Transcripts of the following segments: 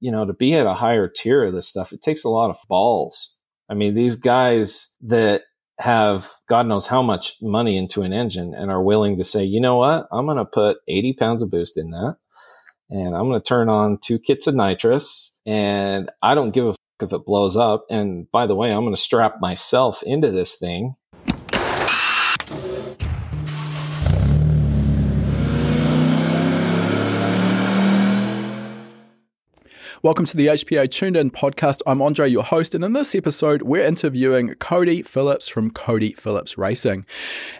you know, to be at a higher tier of this stuff, it takes a lot of balls. I mean, these guys that have God knows how much money into an engine and are willing to say, you know what, I'm going to put 80 pounds of boost in that and I'm going to turn on two kits of nitrous and I don't give a if it blows up. And by the way, I'm going to strap myself into this thing Welcome to the HPA Tuned In podcast. I'm Andre, your host, and in this episode, we're interviewing Cody Phillips from Cody Phillips Racing.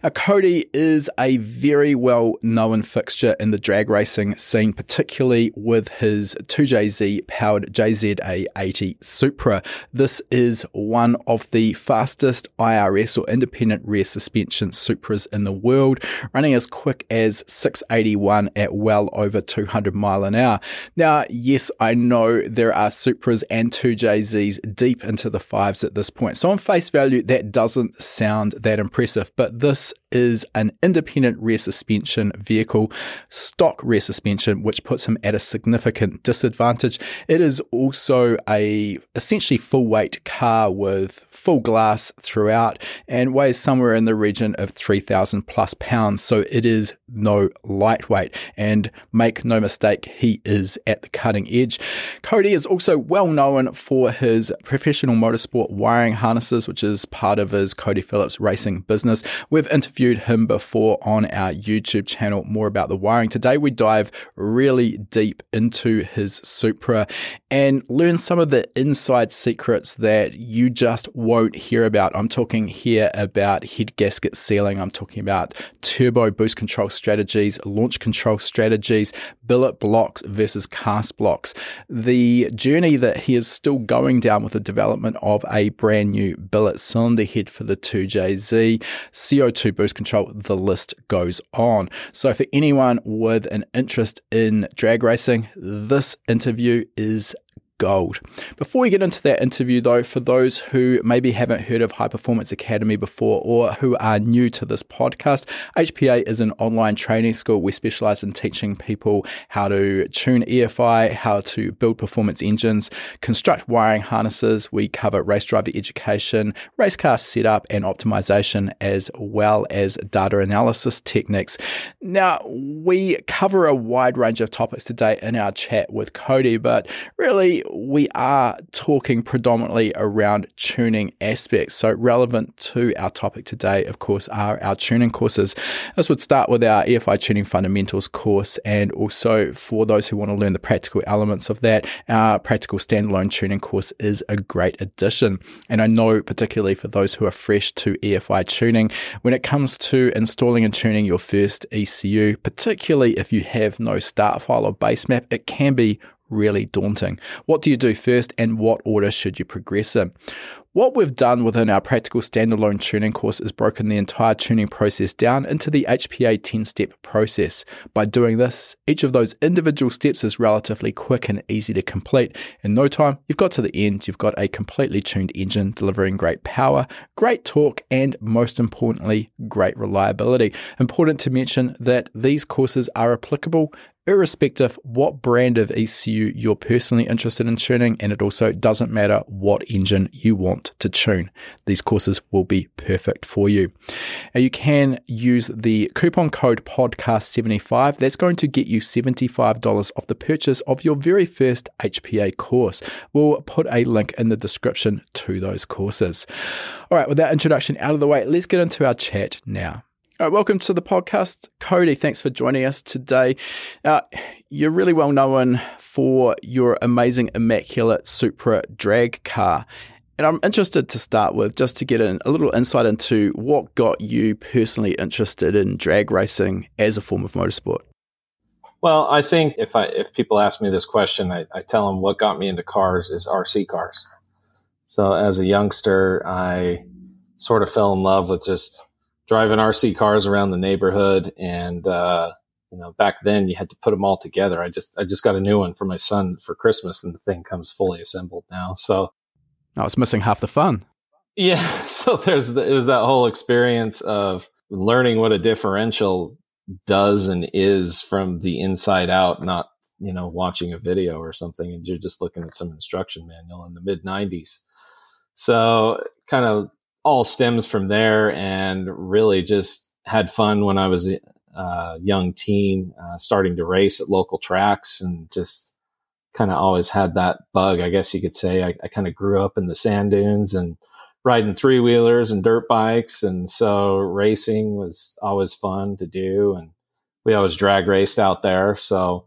Now, Cody is a very well known fixture in the drag racing scene, particularly with his 2JZ powered JZA 80 Supra. This is one of the fastest IRS or independent rear suspension Supras in the world, running as quick as 681 at well over 200 mile an hour. Now, yes, I know there are Supras and 2JZs deep into the fives at this point. So on face value, that doesn't sound that impressive, but this is an independent rear suspension vehicle, stock rear suspension, which puts him at a significant disadvantage. It is also a essentially full weight car with full glass throughout and weighs somewhere in the region of 3,000 plus pounds. So it is no lightweight. And make no mistake, he is at the cutting edge. Cody is also well known for his professional motorsport wiring harnesses, which is part of his Cody Phillips racing business. We've interviewed him before on our YouTube channel more about the wiring. Today, we dive really deep into his Supra and learn some of the inside secrets that you just won't hear about. I'm talking here about head gasket sealing, I'm talking about turbo boost control strategies, launch control strategies, billet blocks versus cast blocks. The journey that he is still going down with the development of a brand new billet cylinder head for the 2JZ, CO2 boost control, the list goes on. So, for anyone with an interest in drag racing, this interview is gold. Before we get into that interview, though, for those who maybe haven't heard of High Performance Academy before or who are new to this podcast, HPA is an online training school. We specialize in teaching people how to tune EFI, how to build performance engines, construct wiring harnesses. We cover race driver education, race car setup and optimization, as well as data analysis techniques. Now, we cover a wide range of topics today in our chat with Cody, but really, we are talking predominantly around tuning aspects. So, relevant to our topic today, of course, are our tuning courses. This would start with our EFI Tuning Fundamentals course, and also for those who want to learn the practical elements of that, our practical standalone tuning course is a great addition. And I know, particularly for those who are fresh to EFI tuning, when it comes to installing and tuning your first ECU, particularly if you have no start file or base map, it can be really daunting. What do you do first and what order should you progress in? What we've done within our practical standalone tuning course is broken the entire tuning process down into the HPA 10 step process. By doing this, each of those individual steps is relatively quick and easy to complete. In no time, you've got to the end, you've got a completely tuned engine delivering great power, great torque, and most importantly, great reliability. Important to mention that these courses are applicable irrespective what brand of ECU you're personally interested in tuning, and it also doesn't matter what engine you want to tune. These courses will be perfect for you. Now you can use the coupon code podcast75. That's going to get you $75 off the purchase of your very first HPA course. We'll put a link in the description to those courses. All right, with that introduction out of the way, let's get into our chat now. Right, welcome to the podcast, Cody. Thanks for joining us today. Uh, you're really well known for your amazing, immaculate Supra drag car. And I'm interested to start with just to get a little insight into what got you personally interested in drag racing as a form of motorsport. Well, I think if I if people ask me this question, I, I tell them what got me into cars is RC cars. So as a youngster, I sort of fell in love with just driving RC cars around the neighborhood. And, uh, you know, back then you had to put them all together. I just, I just got a new one for my son for Christmas and the thing comes fully assembled now. So, oh, it's missing half the fun. Yeah. So there's, the, there's that whole experience of learning what a differential does and is from the inside out, not you know, watching a video or something and you're just looking at some instruction manual in the mid 90s. So, kind of all stems from there and really just had fun when I was a uh, young teen, uh, starting to race at local tracks and just kind of always had that bug, I guess you could say. I, I kind of grew up in the sand dunes and riding three wheelers and dirt bikes. And so racing was always fun to do. And we always drag raced out there. So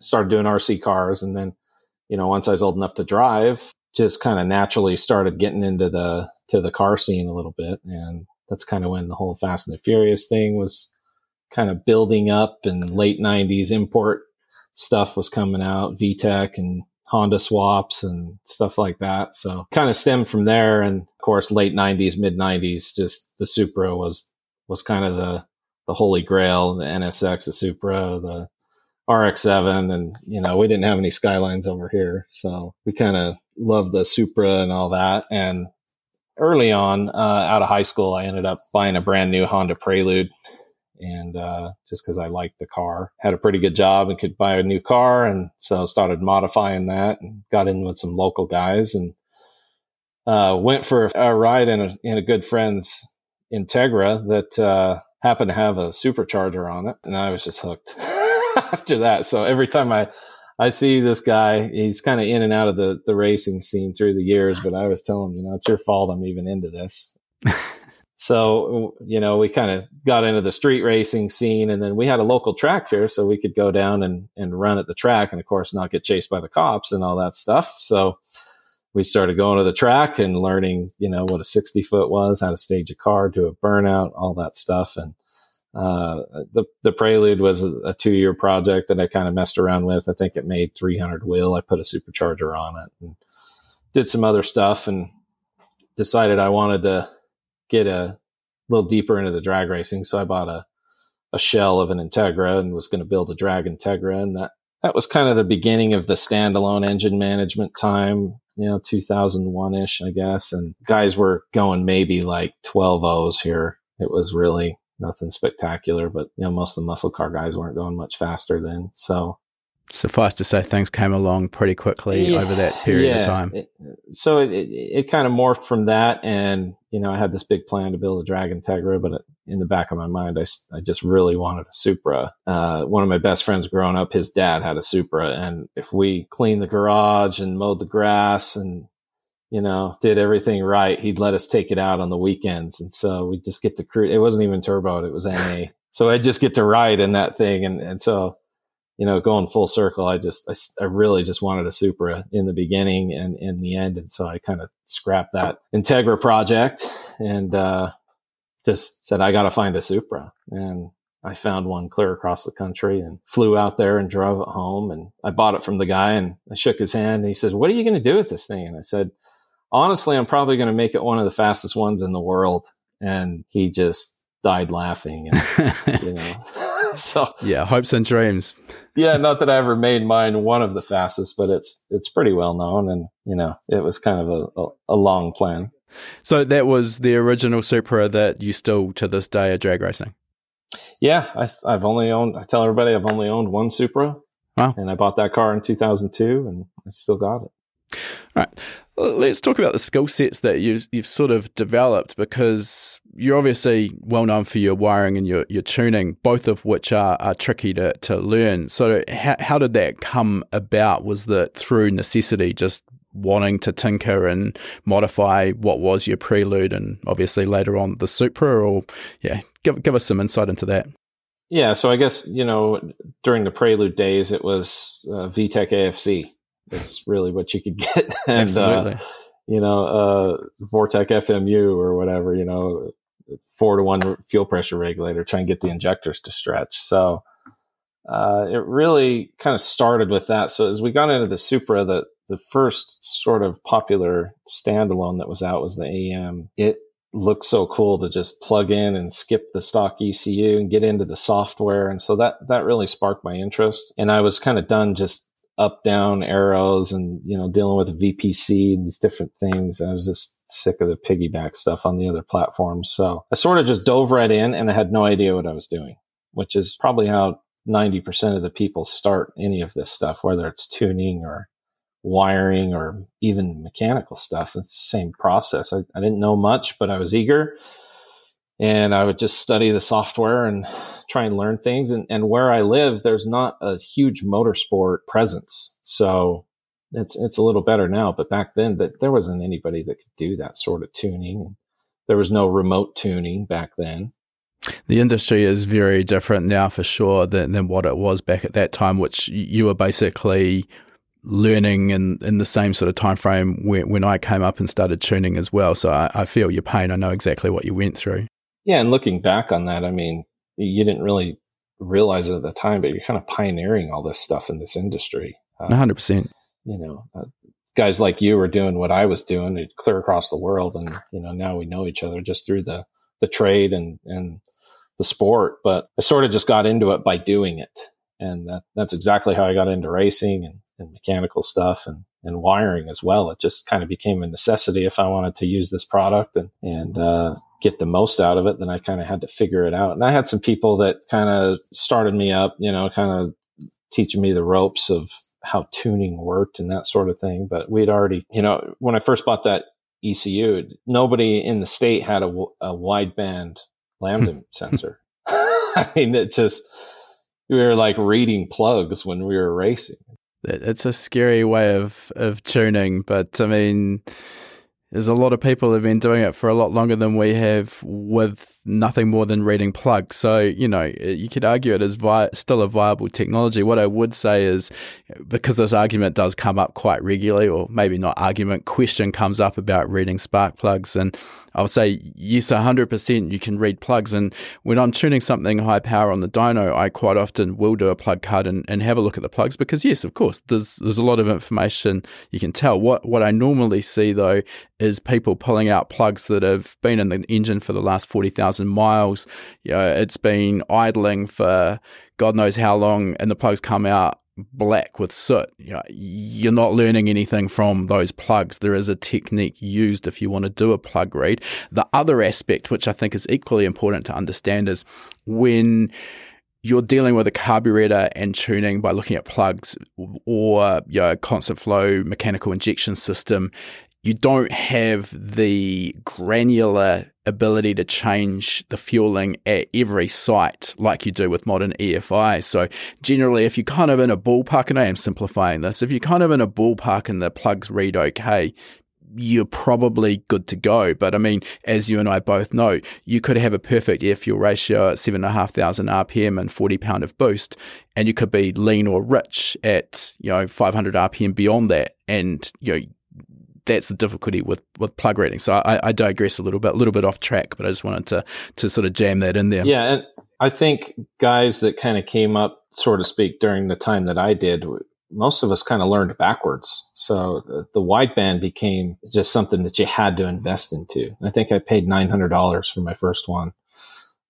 started doing RC cars. And then, you know, once I was old enough to drive, just kind of naturally started getting into the, to the car scene a little bit. And that's kind of when the whole Fast and the Furious thing was kind of building up and late 90s import stuff was coming out, VTEC and Honda swaps and stuff like that. So kind of stemmed from there. And of course, late 90s, mid 90s, just the Supra was was kind of the the holy grail, the NSX, the Supra, the RX-7, and you know we didn't have any Skylines over here, so we kind of loved the Supra and all that. And early on, uh, out of high school, I ended up buying a brand new Honda Prelude. And uh, just because I liked the car, had a pretty good job and could buy a new car, and so started modifying that and got in with some local guys and uh, went for a ride in a in a good friend's Integra that uh, happened to have a supercharger on it, and I was just hooked after that. So every time I I see this guy, he's kind of in and out of the the racing scene through the years, but I was telling him, you know, it's your fault I'm even into this. So, you know, we kind of got into the street racing scene and then we had a local track here so we could go down and, and run at the track and of course not get chased by the cops and all that stuff. So we started going to the track and learning, you know, what a 60 foot was, how to stage a car, do a burnout, all that stuff. And, uh, the, the prelude was a, a two year project that I kind of messed around with. I think it made 300 wheel. I put a supercharger on it and did some other stuff and decided I wanted to, get a little deeper into the drag racing. So I bought a, a shell of an Integra and was going to build a drag Integra. And that, that was kind of the beginning of the standalone engine management time, you know, 2001 ish, I guess. And guys were going maybe like 12 O's here. It was really nothing spectacular, but you know, most of the muscle car guys weren't going much faster then. So suffice to say, things came along pretty quickly yeah, over that period yeah. of time. It, so it, it, it, kind of morphed from that. And, you know, I had this big plan to build a Dragon Integra, but in the back of my mind, I, I just really wanted a Supra. Uh, one of my best friends growing up, his dad had a Supra. And if we cleaned the garage and mowed the grass and, you know, did everything right, he'd let us take it out on the weekends. And so we just get to cruise. It wasn't even turbo, it was NA. so I'd just get to ride in that thing. And, and so, you know, going full circle, I just, I, I, really just wanted a Supra in the beginning and in the end. And so I kind of scrapped that Integra project and, uh, just said, I got to find a Supra. And I found one clear across the country and flew out there and drove it home. And I bought it from the guy and I shook his hand and he says, what are you going to do with this thing? And I said, honestly, I'm probably going to make it one of the fastest ones in the world. And he just died laughing. And, you know, so yeah, hopes and dreams yeah, not that I ever made mine one of the fastest, but it's it's pretty well known, and you know, it was kind of a, a, a long plan. So that was the original Supra that you still to this day are drag racing. Yeah, I, have only owned. I tell everybody I've only owned one Supra. Wow. And I bought that car in 2002, and I still got it. All right. Let's talk about the skill sets that you've, you've sort of developed because you're obviously well known for your wiring and your, your tuning, both of which are, are tricky to, to learn. So, how, how did that come about? Was that through necessity, just wanting to tinker and modify what was your prelude and obviously later on the Supra? Or, yeah, give, give us some insight into that. Yeah, so I guess, you know, during the prelude days, it was uh, VTEC AFC is really what you could get. and, uh, Absolutely. Uh, you know, uh, Vortech FMU or whatever, you know, four to one fuel pressure regulator, try and get the injectors to stretch. So, uh, it really kind of started with that. So as we got into the Supra, the, the first sort of popular standalone that was out was the AEM. It looked so cool to just plug in and skip the stock ECU and get into the software. And so that, that really sparked my interest. And I was kind of done just up down arrows and you know dealing with VPC and these different things. I was just sick of the piggyback stuff on the other platforms. So I sort of just dove right in and I had no idea what I was doing, which is probably how 90% of the people start any of this stuff, whether it's tuning or wiring or even mechanical stuff. It's the same process. I, I didn't know much, but I was eager and I would just study the software and try and learn things. And, and where I live, there's not a huge motorsport presence. So it's, it's a little better now, but back then that there wasn't anybody that could do that sort of tuning. There was no remote tuning back then. The industry is very different now for sure than, than what it was back at that time, which you were basically learning in, in the same sort of time frame when, when I came up and started tuning as well. So I, I feel your pain. I know exactly what you went through. Yeah, and looking back on that, I mean, you didn't really realize it at the time, but you're kind of pioneering all this stuff in this industry. Uh, 100%. You know, uh, guys like you were doing what I was doing, clear across the world, and you know now we know each other just through the the trade and and the sport. But I sort of just got into it by doing it, and that that's exactly how I got into racing and, and mechanical stuff and and wiring as well. It just kind of became a necessity if I wanted to use this product and and uh, get the most out of it. Then I kind of had to figure it out. And I had some people that kind of started me up, you know, kind of teaching me the ropes of how tuning worked and that sort of thing. But we'd already, you know, when I first bought that ECU, nobody in the state had a, a wideband lambda sensor. I mean, it just, we were like reading plugs when we were racing. It's a scary way of, of tuning, but I mean, there's a lot of people have been doing it for a lot longer than we have with nothing more than reading plugs. So, you know, eh, you could argue it is vi- still a viable technology. What I would say is because this argument does come up quite regularly, or maybe not argument, question comes up about reading spark plugs. And I'll say, yes, 100% you can read plugs. And when I'm tuning something high power on the dyno, I quite often will do a plug cut and, and have a look at the plugs because, yes, of course, there's there's a lot of information you can tell. What, what I normally see, though, is people pulling out plugs that have been in the engine for the last 40,000 thousand miles. You know, it's been idling for God knows how long, and the plugs come out black with soot. You know, you're not learning anything from those plugs. There is a technique used if you want to do a plug read. The other aspect, which I think is equally important to understand, is when you're dealing with a carburetor and tuning by looking at plugs or you know, constant flow mechanical injection system, you don't have the granular ability to change the fueling at every site like you do with modern EFI. So generally, if you're kind of in a ballpark, and I am simplifying this, if you're kind of in a ballpark and the plugs read okay, you're probably good to go. But I mean, as you and I both know, you could have a perfect air fuel ratio at seven and a half thousand RPM and 40 pound of boost, and you could be lean or rich at, you know, 500 RPM beyond that. And, you know, that's the difficulty with, with plug reading. So I, I digress a little bit, a little bit off track, but I just wanted to to sort of jam that in there. Yeah, and I think guys that kind of came up, so to speak, during the time that I did, most of us kind of learned backwards. So the, the wideband became just something that you had to invest into. I think I paid nine hundred dollars for my first one,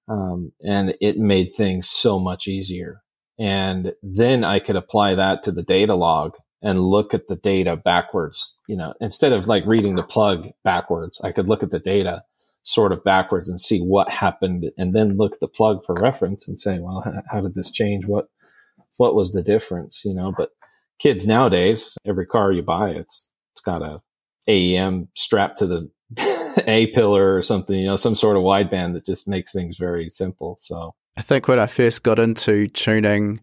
um, and it made things so much easier. And then I could apply that to the data log and look at the data backwards. You know, instead of like reading the plug backwards, I could look at the data sort of backwards and see what happened and then look at the plug for reference and say, well, how did this change? What, what was the difference? You know, but kids nowadays, every car you buy, it's, it's got a AEM strapped to the A pillar or something, you know, some sort of wideband that just makes things very simple. So I think when I first got into tuning,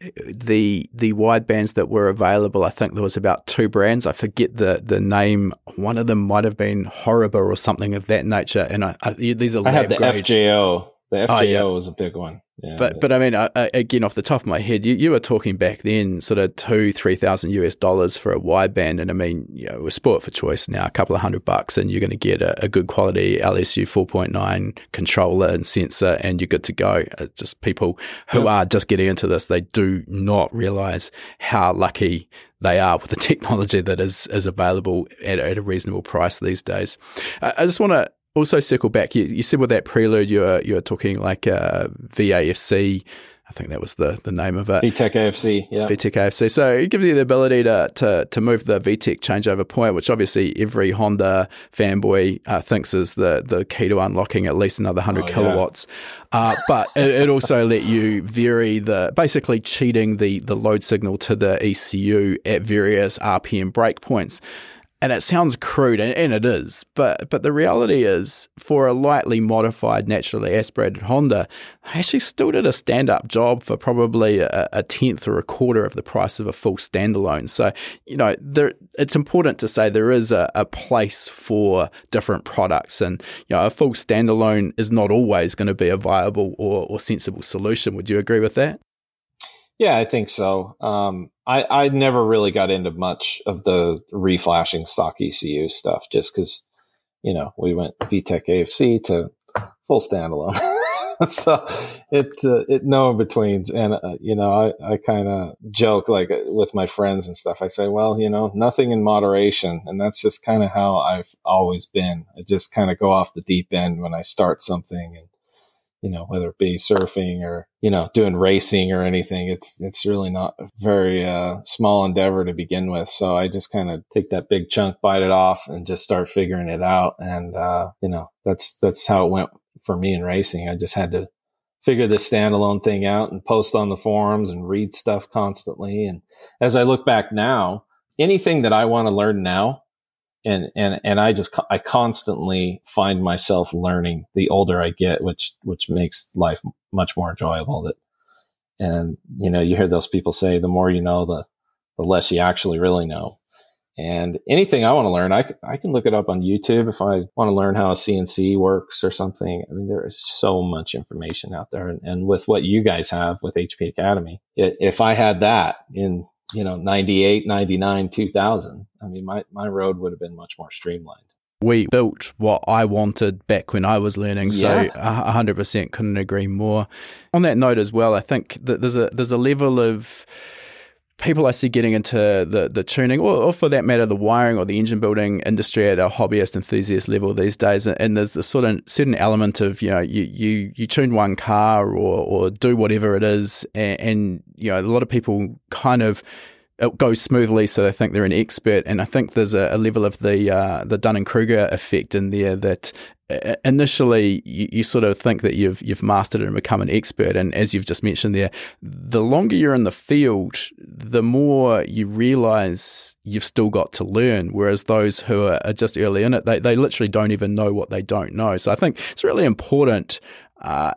the the wide bands that were available, I think there was about two brands. I forget the the name. One of them might have been Horiba or something of that nature. And I, I these are I had the grade. FJO. The FJO oh, yeah. was a big one. Yeah, but but I mean, I, again, off the top of my head, you, you were talking back then, sort of two three thousand US dollars for a wideband, and I mean, you know, we're sport for choice now, a couple of hundred bucks, and you're going to get a, a, good quality LSU four point nine controller and sensor, and you're good to go. It's just people who are just getting into this, they do not realize how lucky they are with the technology that is is available at, at a reasonable price these days. I, I just want to also circle back. You, you said with that prelude, you were you were talking like a VAFC I think that was the, the name of it. VTEC AFC, yeah. VTEC AFC. So it gives you the ability to, to, to move the VTEC changeover point, which obviously every Honda fanboy uh, thinks is the, the key to unlocking at least another 100 oh, kilowatts. Yeah. Uh, but it, it, also let you vary the, basically cheating the, the load signal to the ECU at various RPM breakpoints and it sounds crude, and, it is, but but the reality is, for a lightly modified, naturally aspirated Honda, I actually still did a stand-up job for probably a, a, tenth or a quarter of the price of a full standalone. So you know, there, it's important to say there is a, a place for different products, and you know, a full standalone is not always going to be a viable or, or sensible solution. Would you agree with that? Yeah, I think so. Um, I, I never really got into much of the reflashing stock ECU stuff just because, you know, we went VTEC AFC to full standalone. so it, uh, it no in betweens. And, uh, you know, I, I kind of joke like uh, with my friends and stuff. I say, well, you know, nothing in moderation. And that's just kind of how I've always been. I just kind of go off the deep end when I start something and, you know, whether it be surfing or, you know, doing racing or anything. It's, it's really not a very uh, small endeavor to begin with. So I just kind of take that big chunk, bite it off and just start figuring it out. And, uh, you know, that's, that's how it went for me in racing. I just had to figure this standalone thing out and post on the forums and read stuff constantly. And as I look back now, anything that I want to learn now, and and and I just I constantly find myself learning the older I get, which which makes life much more enjoyable. That and you know you hear those people say the more you know the the less you actually really know. And anything I want to learn, I, I can look it up on YouTube if I want to learn how a CNC works or something. I mean, there is so much information out there. And, and with what you guys have with HP Academy, it, if I had that in you know 98 99 2000 i mean my, my road would have been much more streamlined we built what I wanted back when I was learning. So yeah. 100% couldn't agree more. On that note as well, I think that there's a there's a level of people I see getting into the, the tuning, or, or, for that matter, the wiring or the engine building industry at a hobbyist enthusiast level these days. And there's a sort of certain element of you know you you you tune one car or or do whatever it is, and, and you know a lot of people kind of it goes smoothly, so they think they're an expert. And I think there's a, a level of the uh, the Dunning Kruger effect in there that initially you, you, sort of think that you've you've mastered it and become an expert and as you've just mentioned there the longer you're in the field the more you realize you've still got to learn whereas those who are, are just early in it they, they literally don't even know what they don't know so i think it's really important uh,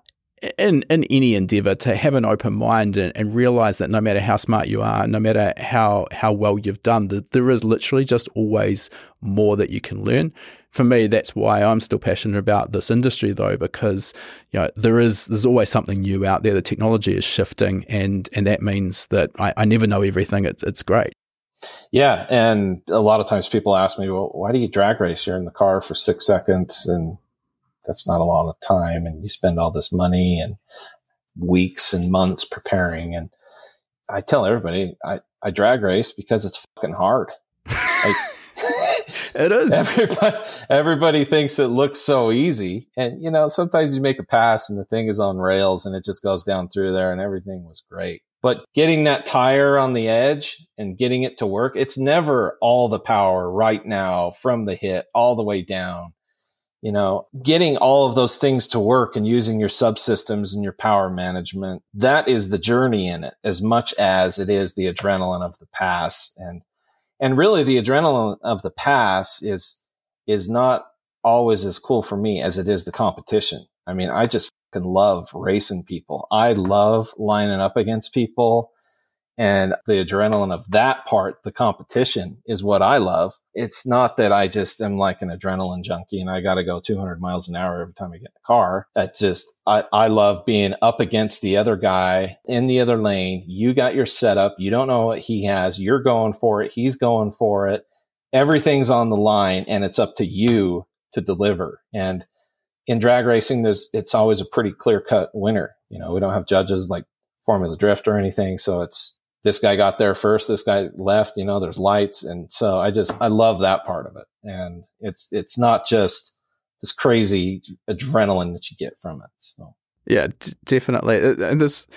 in in any endeavor to have an open mind and, and, realize that no matter how smart you are, no matter how how well you've done, that there is literally just always more that you can learn. For me, that's why I'm still passionate about this industry, though, because you know there is there's always something new out there. The technology is shifting, and and that means that I, I never know everything. It's it's great. Yeah, and a lot of times people ask me, "Well, why do you drag race? You're in the car for six seconds and that's not a lot of time and you spend all this money and weeks and months preparing and i tell everybody i, I drag race because it's fucking hard like, it is. Everybody, everybody thinks it looks so easy. And you know sometimes you make a pass and the thing is on rails and it just goes down through there and everything was great. But getting that tire on the edge and getting it to work it's never all the power right now from the hit all the way down. You know, getting all of those things to work and using your subsystems and your power management, that is the journey in it as much as it is the adrenaline of the pass. And, and really the adrenaline of the pass is, is not always as cool for me as it is the competition. I mean, I just can love racing people. I love lining up against people and the adrenaline of that part, the competition is what I love. It's not that I just am like an adrenaline junkie and I got to go 200 miles an hour every time I get in a car. It just, I, I love being up against the other guy in the other lane. You got your setup. You don't know what he has. You're going for it. He's going for it. Everything's on the line and it's up to you to deliver. And in drag racing, there's, it's always a pretty clear cut winner. You know, we don't have judges like Formula Drift or anything. So it's, this guy got there first, this guy left, you know, there's lights. And so I just, I love that part of it. And it's, it's not just this crazy adrenaline that you get from it. So. Yeah, d- definitely. Uh, uh, and this,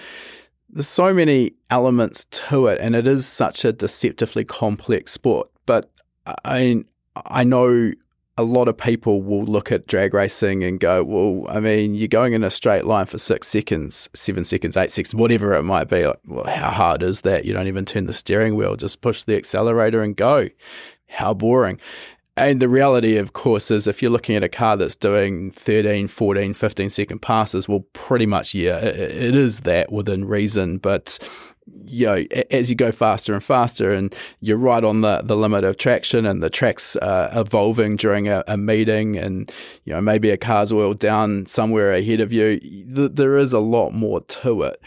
there's so many elements to it, and it is such a deceptively complex sport. But uh, I I know a lot of people will look at drag racing and go, well, I mean, you're going in a straight line for six seconds, seven seconds, eight seconds, whatever it might be. Like, well, how hard is that? You don't even turn the steering wheel, just push the accelerator and go. How boring. And the reality, of course, is if you're looking at a car that's doing 13, 14, 15 second passes, well, pretty much, yeah, it, it is that within reason. But you know, as you go faster and faster, and you're right on the, the limit of traction, and the track's uh, evolving during a, a, meeting, and you know maybe a car's oiled down somewhere ahead of you. Th- there is a lot more to it.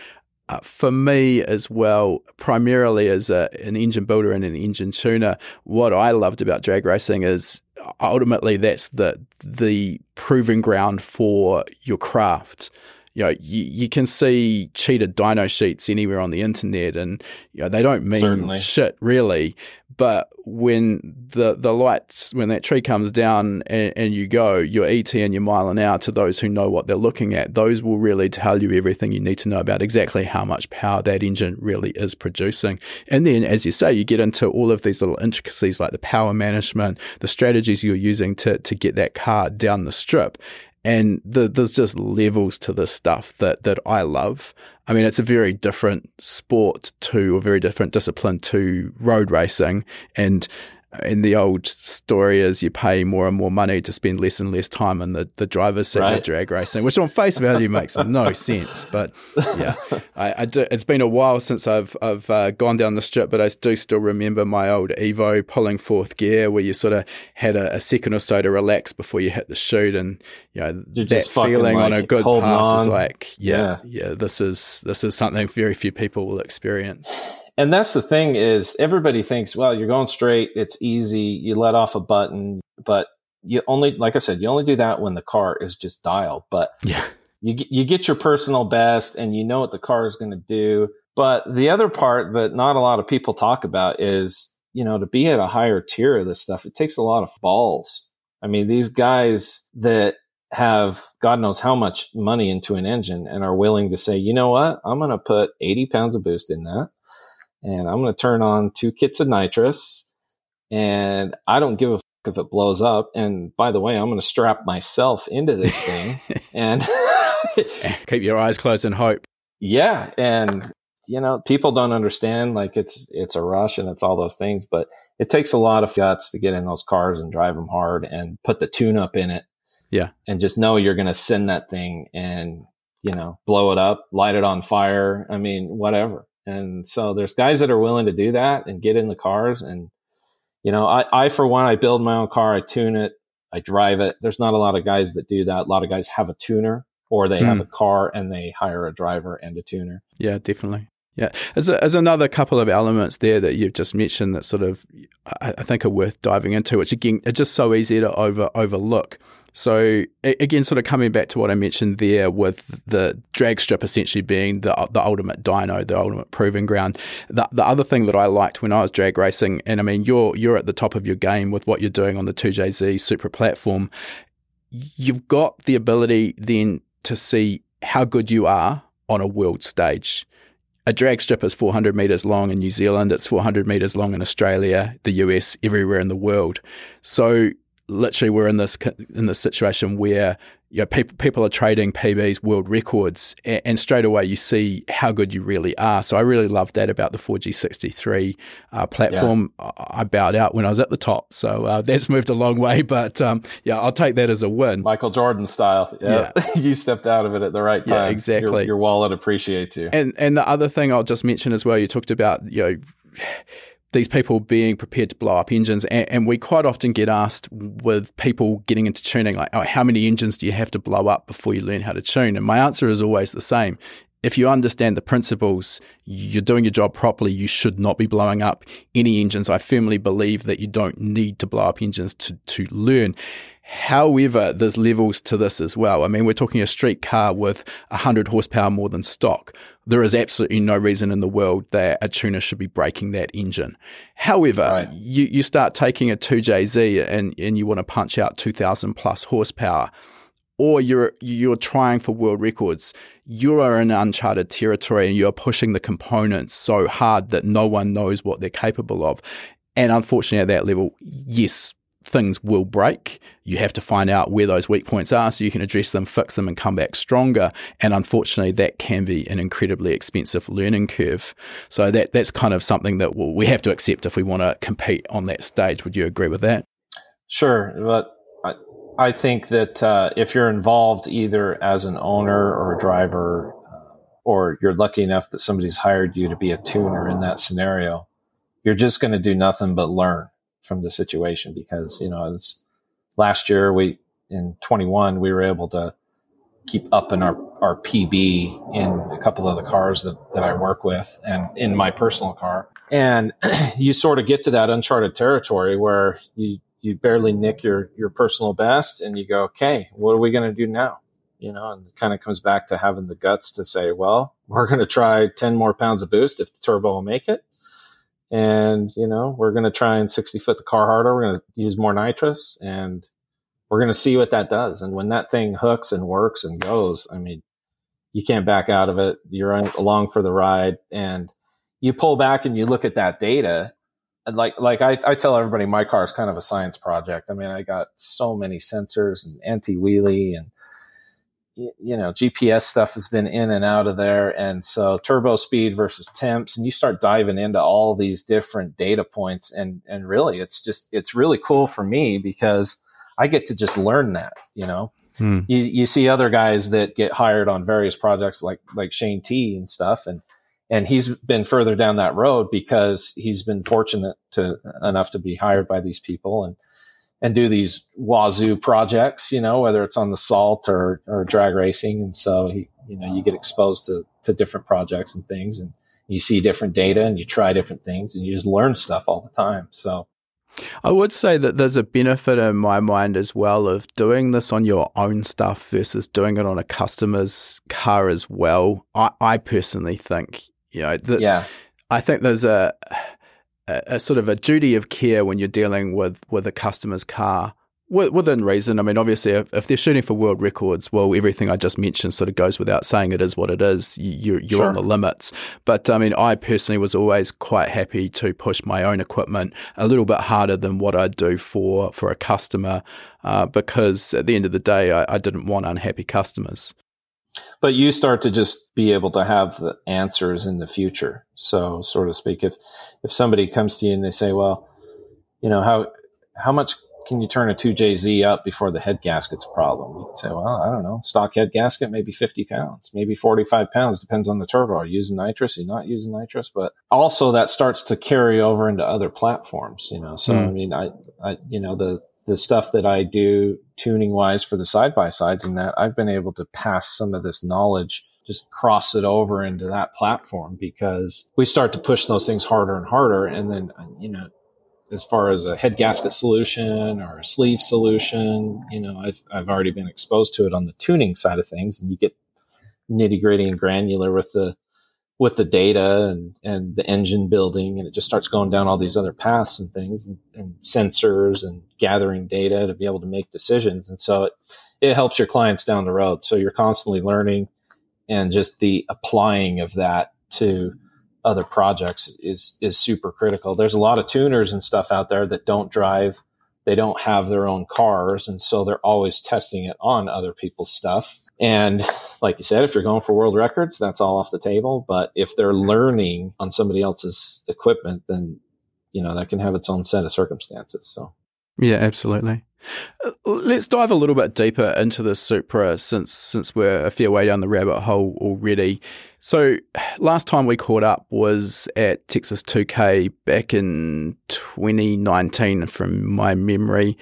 Uh, for me as well, primarily as a, an engine builder and an engine tuner, what I loved about drag racing is ultimately that's the the proving ground for your craft you know, you, you can see cheated dyno sheets anywhere on the internet and, you know, they don't mean Certainly. shit really. But when the, the lights, when that tree comes down and, and you go, your ET and your mile an hour to those who know what they're looking at, those will really tell you everything you need to know about exactly how much power that engine really is producing. And then, as you say, you get into all of these little intricacies like the power management, the strategies you're using to, to get that car down the strip and the, there's just levels to this stuff that that I love. I mean, it's a very different sport to, a very different discipline to road racing, and in the old story is you pay more and more money to spend less and less time in the, the driver's seat right. of drag racing, which on face value makes no sense. But yeah, I, I do, it's been a while since I've I've uh, gone down the strip, but I do still remember my old Evo pulling fourth gear, where you sort of had a, a second or so to relax before you hit the chute, and you know You're that feeling like on a good pass on. is like, yeah, yeah, yeah, this is this is something very few people will experience and that's the thing is everybody thinks, well, you're going straight. It's easy. You let off a button, but you only, like I said, you only do that when the car is just dialed. But yeah, you you get your personal best, and you know what the car is going to do. But the other part that not a lot of people talk about is, you know, to be at a higher tier of this stuff, it takes a lot of balls. I mean, these guys that have God knows how much money into an engine and are willing to say, you know what, I'm going to put 80 pounds of boost in that and I'm going to turn on two kits of nitrous and I don't give a fuck if it blows up. And by the way, I'm going to strap myself into this thing and keep your eyes closed and hope. Yeah. And, you know, people don't understand like it's, it's a rush and it's all those things, but it takes a lot of guts to get in those cars and drive them hard and put the tune up in it. Yeah. And just know you're going to send that thing and, you know, blow it up, light it on fire. I mean, whatever. And so there's guys that are willing to do that and get in the cars. And, you know, I, I, for one, I build my own car, I tune it, I drive it. There's not a lot of guys that do that. A lot of guys have a tuner or they mm. have hmm. a car and they hire a driver and a tuner. Yeah, definitely. Yeah, as, a, there's another couple of elements there that you've just mentioned that sort of I, I think are worth diving into, which again are just so easy to over overlook. So again, sort of coming back to what I mentioned there, with the drag strip essentially being the the ultimate dyno, the ultimate proving ground. The the other thing that I liked when I was drag racing, and I mean you're you're at the top of your game with what you're doing on the 2JZ Supra platform. You've got the ability then to see how good you are on a world stage a drag strip is 400 meters long in New Zealand, it's 400 meters long in Australia, the US, everywhere in the world. So literally we're in this in this situation where you know, people people are trading PBs, world records, and, and, straight away you see how good you really are. So I really love that about the 4G63 uh, platform. Yeah. I bowed out when I was at the top, so uh, that's moved a long way. But um, yeah, I'll take that as a win. Michael Jordan style. Yeah, yeah. you stepped out of it at the right time. Yeah, exactly. Your, your wallet appreciates you. And and the other thing I'll just mention as well, you talked about you know these people being prepared to blow up engines. And, and, we quite often get asked with people getting into tuning, like, oh, how many engines do you have to blow up before you learn how to tune? And my answer is always the same. If you understand the principles, you're doing your job properly, you should not be blowing up any engines. I firmly believe that you don't need to blow up engines to, to learn. However, there's levels to this as well. I mean, we're talking a street car with 100 horsepower more than stock. There is absolutely no reason in the world that a tuner should be breaking that engine. However, right. you, you start taking a 2JZ and, and you want to punch out 2000 plus horsepower. or you're you're trying for world records, you are in uncharted territory and you're pushing the components so hard that no one knows what they're capable of. And unfortunately, at that level, yes, things will break. You have to find out where those weak points are so you can address them, fix them, and come back stronger. And unfortunately, that can be an incredibly expensive learning curve. So that that's kind of something that we have to accept if we want to compete on that stage. Would you agree with that? Sure, but I think that uh, if you're involved either as an owner or a driver, uh, or you're lucky enough that somebody's hired you to be a tuner in that scenario, you're just going to do nothing but learn from the situation because, you know, it's last year we, in 21, we were able to keep up in our, our PB in a couple of the cars that, that I work with and in my personal car. And you sort of get to that uncharted territory where you, you barely nick your your personal best and you go okay what are we going to do now you know and it kind of comes back to having the guts to say well we're going to try 10 more pounds of boost if the turbo will make it and you know we're going to try and 60 foot the car harder. We're going to use more nitrous and we're going to see what that does. And when that thing hooks and works and goes i mean you can't back out of it. You're along for the ride. And you pull back and you look at that data and like like I, I tell everybody my car is kind of a science project. I mean, I got so many sensors and anti wheelie and you know GPS stuff has been in and out of there, and so turbo speed versus temps, and you start diving into all these different data points, and and really, it's just it's really cool for me because I get to just learn that. You know, hmm. you you see other guys that get hired on various projects like like Shane T and stuff, and and he's been further down that road because he's been fortunate to enough to be hired by these people and and do these wazoo projects you know whether it's on the salt or or drag racing and so he you know you get exposed to to different projects and things and you see different data and you try different things and you just learn stuff all the time so I would say that there's a benefit in my mind as well of doing this on your own stuff versus doing it on a customer's car as well. I, I personally think you know, the, yeah. I think there's a, a, a sort of a duty of care when you're dealing with with a customer's car within reason. I mean, obviously, if, if, they're shooting for world records, well, everything I just mentioned sort of goes without saying. It is what it is. You're, you're sure. on the limits. But I mean, I personally was always quite happy to push my own equipment a little bit harder than what I'd do for for a customer, uh, because at the end of the day, I, I didn't want unhappy customers but you start to just be able to have the answers in the future. So so to speak if if somebody comes to you and they say well you know how how much can you turn a 2jz up before the head gasket's a problem? You can say well i don't know. Stock head gasket maybe 50 pounds maybe 45 pounds depends on the turbo. Are you using nitrous? Are you not using nitrous? But also that starts to carry over into other platforms you know? So mm. i mean I, I you know the the stuff that I do tuning wise for the side by sides and that I've been able to pass some of this knowledge, just cross it over into that platform because we start to push those things harder and harder. And then, you know, as far as a head gasket solution or a sleeve solution, you know, I've, I've already been exposed to it on the tuning side of things and you get nitty gritty and granular with the, with the data and, and the engine building and it just starts going down all these other paths and things and, and sensors and gathering data to be able to make decisions. And so it, it helps your clients down the road. So you're constantly learning and just the applying of that to other projects is, is super critical. There's a lot of tuners and stuff out there that don't drive. They don't have their own cars. And so they're always testing it on other people's stuff and like you said, if you're going for world records, that's all off the table. But if they're learning on somebody else's equipment, then you know that can have its own set of circumstances. So yeah, absolutely. Uh, let's dive a little bit deeper into the Supra since since we're a fair way down the rabbit hole already. So last time we caught up was at Texas 2K back in 2019 from my memory.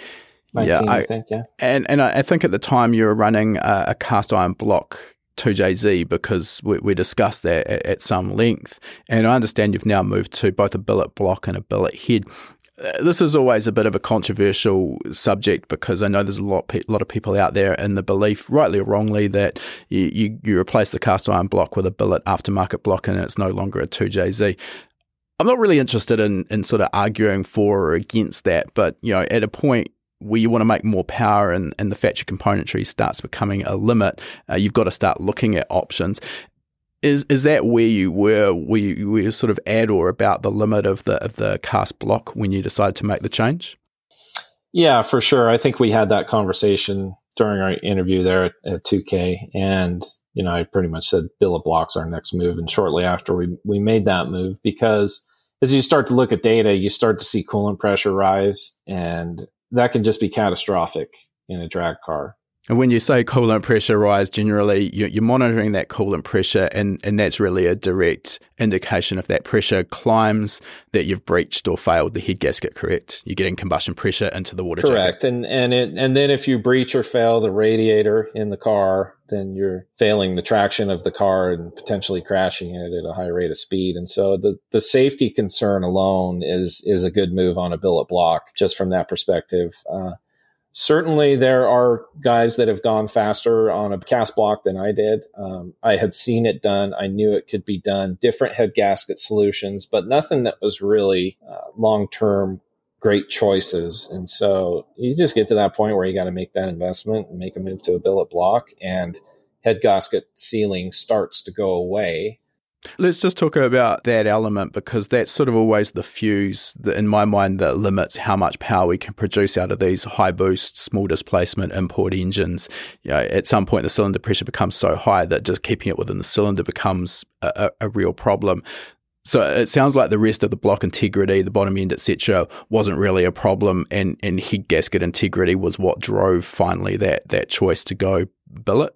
19, yeah, I, I, think, yeah. And and I think at the time you were running a, a cast iron block 2JZ because we, we discussed that at, at, some length. And I understand you've now moved to both a billet block and a billet head. Uh, this is always a bit of a controversial subject because I know there's a lot, pe- lot of people out there in the belief, rightly or wrongly, that you, you, you replace the cast iron block with a billet aftermarket block and it's no longer a 2JZ. I'm not really interested in, in sort of arguing for or against that, but you know, at a point where you want to make more power and, and the Thatcher componentry starts becoming a limit, uh, you've got to start looking at options. Is is that where you were? Were you, were you sort of at or about the limit of the of the cast block when you decided to make the change? Yeah, for sure. I think we had that conversation during our interview there at, at 2K, and you know, I pretty much said billet blocks our next move. And shortly after we we made that move, because as you start to look at data, you start to see coolant pressure rise, and that can just be catastrophic in a drag car. And when you say coolant pressure rise, generally you're, monitoring that coolant pressure, and, and that's really a direct indication if that pressure climbs that you've breached or failed the head gasket. Correct? You're getting combustion pressure into the water. Jacket. Correct, jacket. and and it and then if you breach or fail the radiator in the car, then you're failing the traction of the car and potentially crashing it at a high rate of speed. And so the the safety concern alone is is a good move on a billet block just from that perspective. Uh, certainly there are guys that have gone faster on a cast block than I did. Um, I had seen it done. I knew it could be done. Different head gasket solutions, but nothing that was really uh, long term great choices. And so you just get to that point where you got to make that investment and make a move to a billet block and head gasket sealing starts to go away Let's just talk about that element because that's sort of always the fuse that, in my mind, that limits how much power we can produce out of these high boost, small displacement import engines. You know, at some point, the cylinder pressure becomes so high that just keeping it within the cylinder becomes a, a, a real problem. So it sounds like the rest of the block integrity, the bottom end, etc., wasn't really a problem, and and head gasket integrity was what drove finally that that choice to go billet.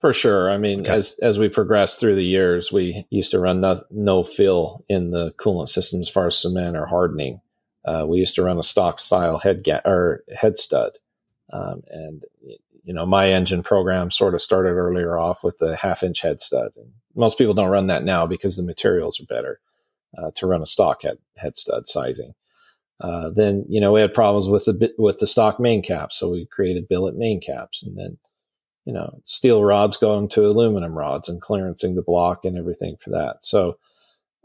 For sure. I mean, okay. as as we progressed through the years, we used to run no, no fill in the coolant system as far as cement or hardening. Uh, we used to run a stock style head ga- or head stud, um, and you know my engine program sort of started earlier off with the half inch head stud. And most people don't run that now because the materials are better uh, to run a stock head head stud sizing. Uh, then you know we had problems with the with the stock main caps, so we created billet main caps, and then you know, steel rods going to aluminum rods and clearancing the block and everything for that. So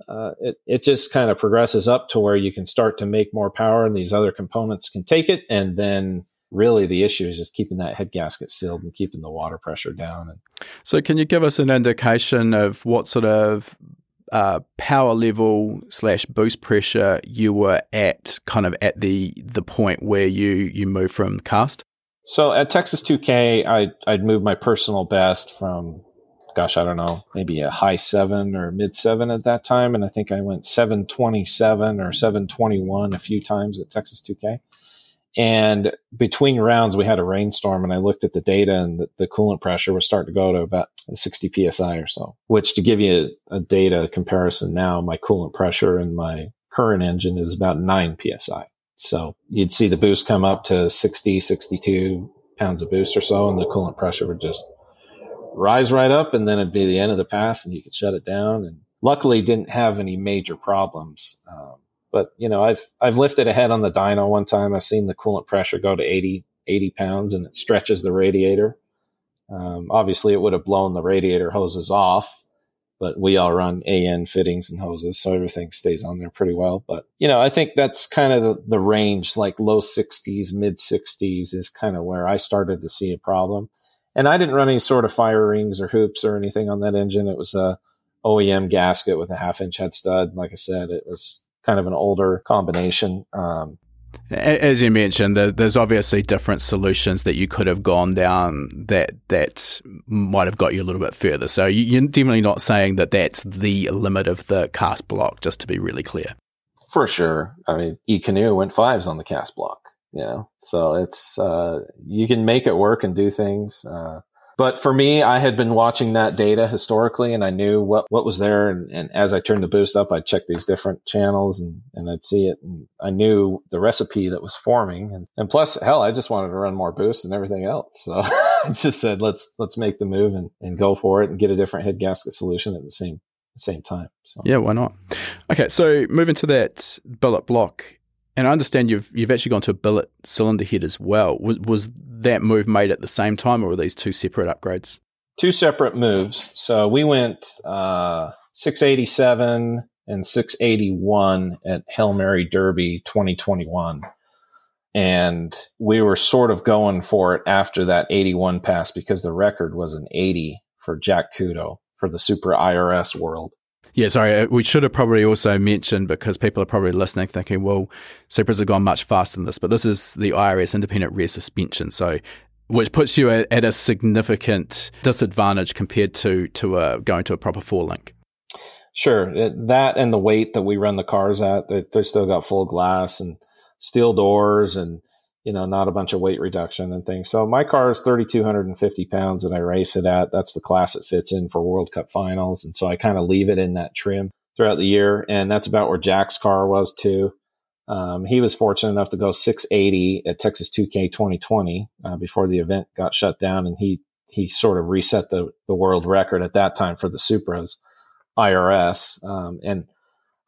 uh, it, it just kind of progresses up to where you can start to make more power and these other components can take it. And then really the issue is just keeping that head gasket sealed and keeping the water pressure down. And so can you give us an indication of what sort of uh, power level slash boost pressure you were at kind of at the the point where you you moved from cast so at Texas 2K, I, I'd moved my personal best from, gosh, I don't know, maybe a high seven or mid seven at that time. And I think I went 727 or 721 a few times at Texas 2K. And between rounds, we had a rainstorm, and I looked at the data, and the, the coolant pressure was starting to go to about 60 psi or so. Which, to give you a, a data comparison now, my coolant pressure in my current engine is about 9 psi. So you'd see the boost come up to 60, 62 pounds of boost or so, and the coolant pressure would just rise right up, and then it'd be the end of the pass, and you could shut it down. And luckily, didn't have any major problems. Um, but you know, I've I've lifted a head on the dyno one time. I've seen the coolant pressure go to 80, 80 pounds, and it stretches the radiator. Um, obviously, it would have blown the radiator hoses off, but we all run AN fittings and hoses, so everything stays on there pretty well. But you know, I think that's kind of the, the range, like low 60s, mid 60s, is kind of where I started to see a problem. And I didn't run any sort of fire rings or hoops or anything on that engine. It was a OEM gasket with a half inch head stud. Like I said, it was kind of an older combination. Um, as you mentioned, there's obviously different solutions that you could have gone down that that might have got you a little bit further. So you're definitely not saying that that's the limit of the cast block. Just to be really clear. For sure. I mean, Ekanoo went fives on the cast block. You know, so it's uh, you can make it work and do things. Uh, but for me, I had been watching that data historically and I knew what, what was there. And, and as I turned the boost up, I'd check these different channels and, and I'd see it. And I knew the recipe that was forming. And, and plus, hell, I just wanted to run more boost and everything else. So I just said, let's, let's make the move and, and go for it and get a different head gasket solution at the same, same time. So. Yeah, why not? Okay, so moving to that billet block, and I understand you've you've actually gone to a billet cylinder head as well. Was was that move made at the same time, or were these two separate upgrades? Two separate moves. So we went uh, 687 and 681 at Hail Mary Derby 2021. And we were sort of going for it after that 81 pass because the record was an 80 for Jack Kudo for the Supra IRS world. Yeah, sorry, uh, we should have probably also mentioned because people are probably listening thinking, well, Supras have gone much faster than this, but this is the IRS independent rear suspension. So which puts you at, at, a significant disadvantage compared to to uh, going to a proper four link. Sure, that and the weight that we run the cars at, they, they still got full glass and steel doors, and you know, not a bunch of weight reduction and things. So my car is thirty two hundred and fifty pounds, and I race it at. That's the class it fits in for World Cup finals, and so I kind of leave it in that trim throughout the year, and that's about where Jack's car was too. Um, he was fortunate enough to go 680 at Texas 2K 2020 uh, before the event got shut down, and he he sort of reset the the world record at that time for the Supras IRS. Um, and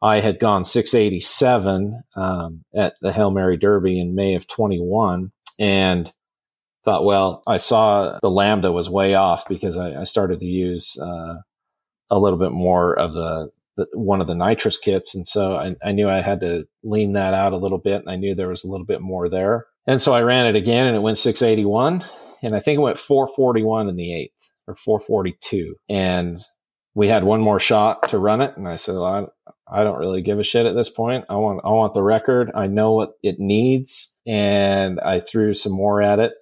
I had gone 687 um, at the Hail Mary Derby in May of 21, and thought, well, I saw the Lambda was way off because I, I started to use uh, a little bit more of the the, one of the nitrous kits. And so I, I, knew I had to lean that out a little bit. And I knew there was a little bit more there. And so I ran it again and it went 681. And I think it went 441 in the eighth or 442. And we had one more shot to run it. And I said, well, I, I don't really give a shit at this point. I want, I want the record. I know what it needs. And I threw some more at it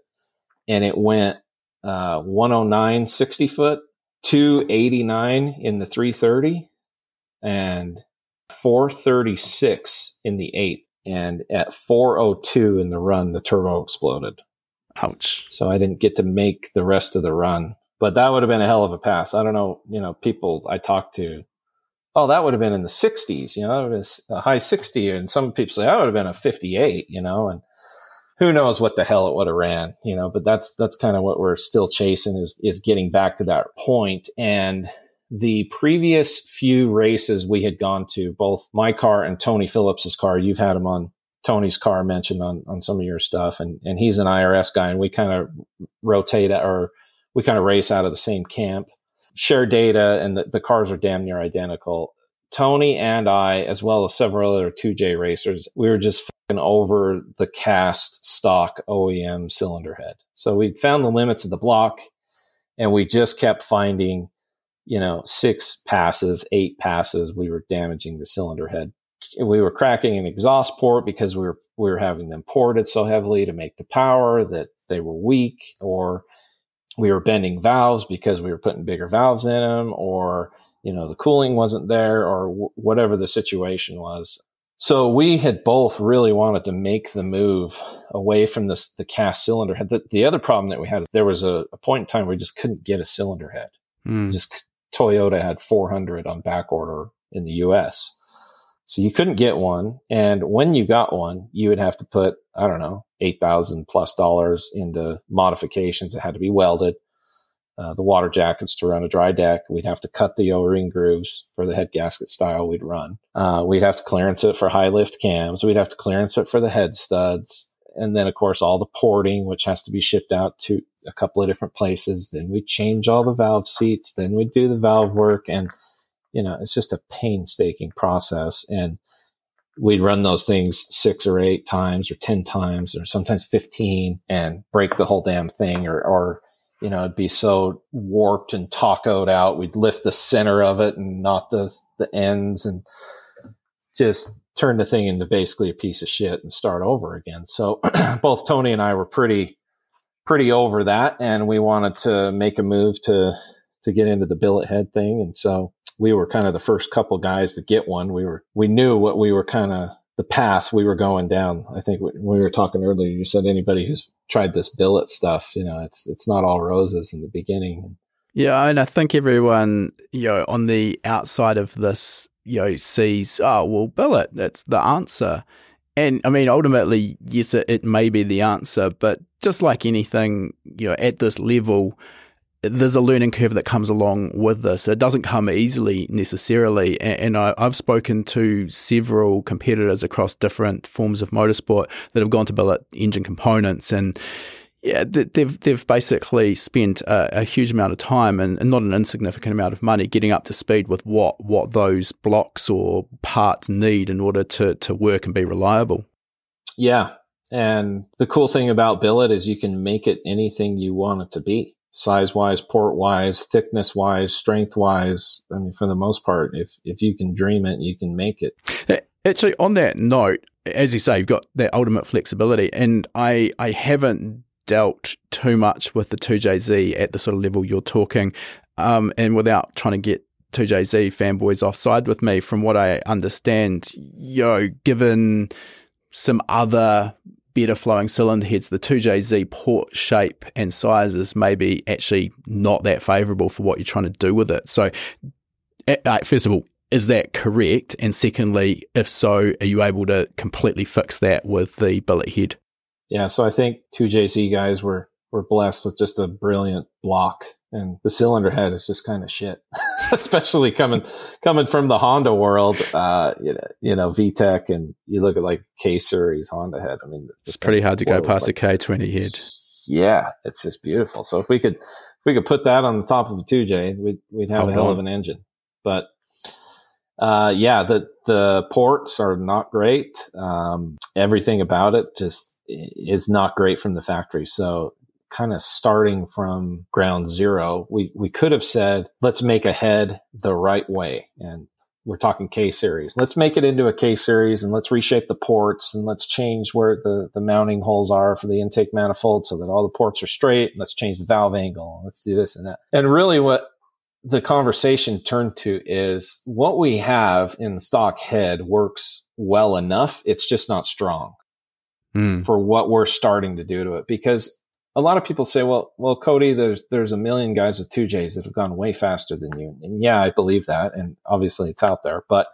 and it went, uh, 109, 60 foot, 289 in the 330 and 436 in the eight, And at 402 in the run, the turbo exploded. Ouch. So I didn't get to make the rest of the run. But that would have been a hell of a pass. I don't know, you know, people I talked to, oh, that would have been in the 60s, you know, it was a high 60. And some people say, oh, that would have been a 58, you know, and who knows what the hell it would have ran, you know, but that's, that's kind of what we're still chasing is, is getting back to that point. And the previous few races we had gone to, both my car and Tony Phillips's car, you've had him on Tony's car mentioned on, on some of your stuff, and, and he's an IRS guy, and we kind of rotate or we kind of race out of the same camp, share data, and the, the cars are damn near identical. Tony and I, as well as several other 2J racers, we were just fucking over the cast stock OEM cylinder head. So we found the limits of the block and we just kept finding you know, six passes, eight passes, we were damaging the cylinder head. We were cracking an exhaust port because we were we were having them ported so heavily to make the power that they were weak, or we were bending valves because we were putting bigger valves in them, or you know the cooling wasn't there, or w- whatever the situation was. So we had both really wanted to make the move away from this the cast cylinder head. The, the other problem that we had is there was a, a point in time where we just couldn't get a cylinder head. Mm. Just Toyota had 400 on back order in the US. So you couldn't get one. And when you got one, you would have to put, I don't know, 8,000 plus dollars into modifications. It had to be welded. Uh, the water jackets to run a dry deck. We'd have to cut the O-ring grooves for the head gasket style we'd run. Uh, we'd have to clearance it for high lift cams. We'd have to clearance it for the head studs. And then, of course, all the porting, which has to be shipped out to a couple of different places. Then we change all the valve seats. Then we do the valve work. And, you know, it's just a painstaking process. And we'd run those things six or eight times or 10 times or sometimes 15 and break the whole damn thing or, or, you know, it'd be so warped and tacoed out. We'd lift the center of it and not the, the ends and just turn the thing into basically a piece of shit and start over again. So both Tony and I were pretty, pretty over that, and we wanted to make a move to to get into the billet head thing, and so we were kind of the first couple guys to get one. We were we knew what we were kind of the path we were going down. I think when we were talking earlier, you said anybody who's tried this billet stuff, you know, it's it's not all roses in the beginning. Yeah, and I think everyone, you know, on the outside of this, you know, sees, oh well, billet, that's the answer. And I mean, ultimately, yes, it, it may be the answer, but just like anything, you know, at this level, there's a learning curve that comes along with this. It doesn't come easily necessarily. And, I, have spoken to several competitors across different forms of motorsport that have gone to billet engine components and yeah, they've they've basically spent a, a huge amount of time and, and, not an insignificant amount of money getting up to speed with what what those blocks or parts need in order to to work and be reliable. Yeah, And the cool thing about billet is you can make it anything you want it to be size wise, port wise, thickness wise, strength wise. I mean, for the most part, if, if you can dream it, you can make it. Actually, on that note, as you say, you've got that ultimate flexibility. And I, I haven't dealt too much with the 2JZ at the sort of level you're talking. Um, and without trying to get 2JZ fanboys offside with me, from what I understand, you know, given some other better flowing cylinder heads, the 2JZ port shape and sizes may be actually not that favorable for what you're trying to do with it. So, uh, first of all, is that correct? And secondly, if so, are you able to completely fix that with the billet head? Yeah, so I think 2JZ guys were were blessed with just a brilliant block and the cylinder head is just kind of shit, especially coming coming from the Honda world. Uh, you know, you know, VTEC, and you look at like K series Honda head. I mean, it's pretty hard to go past like, a K twenty head. Yeah, it's just beautiful. So if we could if we could put that on the top of a two J, we'd we'd have a hell on. of an engine. But uh, yeah, the the ports are not great. Um, everything about it just is not great from the factory. So kind of starting from ground zero. We, we could have said, let's make a head the right way. And we're talking K series. Let's make it into a K series and let's reshape the ports and let's change where the, the mounting holes are for the intake manifold so that all the ports are straight. Let's change the valve angle. Let's do this and that. And really what the conversation turned to is what we have in stock head works well enough. It's just not strong mm. for what we're starting to do to it because a lot of people say, well, well, Cody, there's there's a million guys with two J's that have gone way faster than you, and yeah, I believe that, and obviously it's out there. But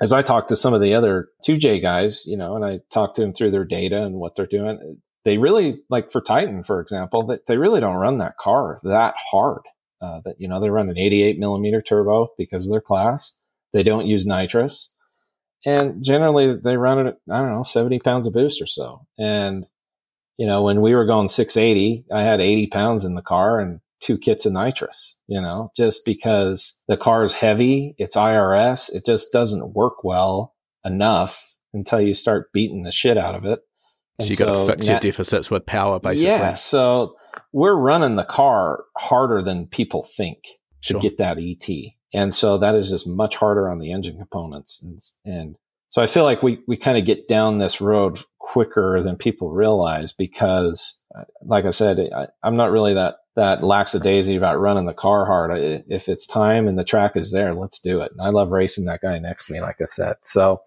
as I talk to some of the other two J guys, you know, and I talk to them through their data and what they're doing, they really like for Titan, for example, that they really don't run that car that hard. Uh, that you know they run an 88 millimeter turbo because of their class. They don't use nitrous, and generally they run it. I don't know, 70 pounds of boost or so, and you know, when we were going 680, I had 80 pounds in the car and two kits of nitrous, you know, just because the car is heavy, it's IRS, it just doesn't work well enough until you start beating the shit out of it. And so you got to fix your deficits with power, basically. Yeah. So we're running the car harder than people think to sure. get that ET. And so that is just much harder on the engine components. And, and so I feel like we, we kind of get down this road quicker than people realize because, uh, like I said, I, am not really that that lackadaisy about running the car hard. I, if it's time and the track is there, let's do it. And I love racing that guy next to me, like I said. So,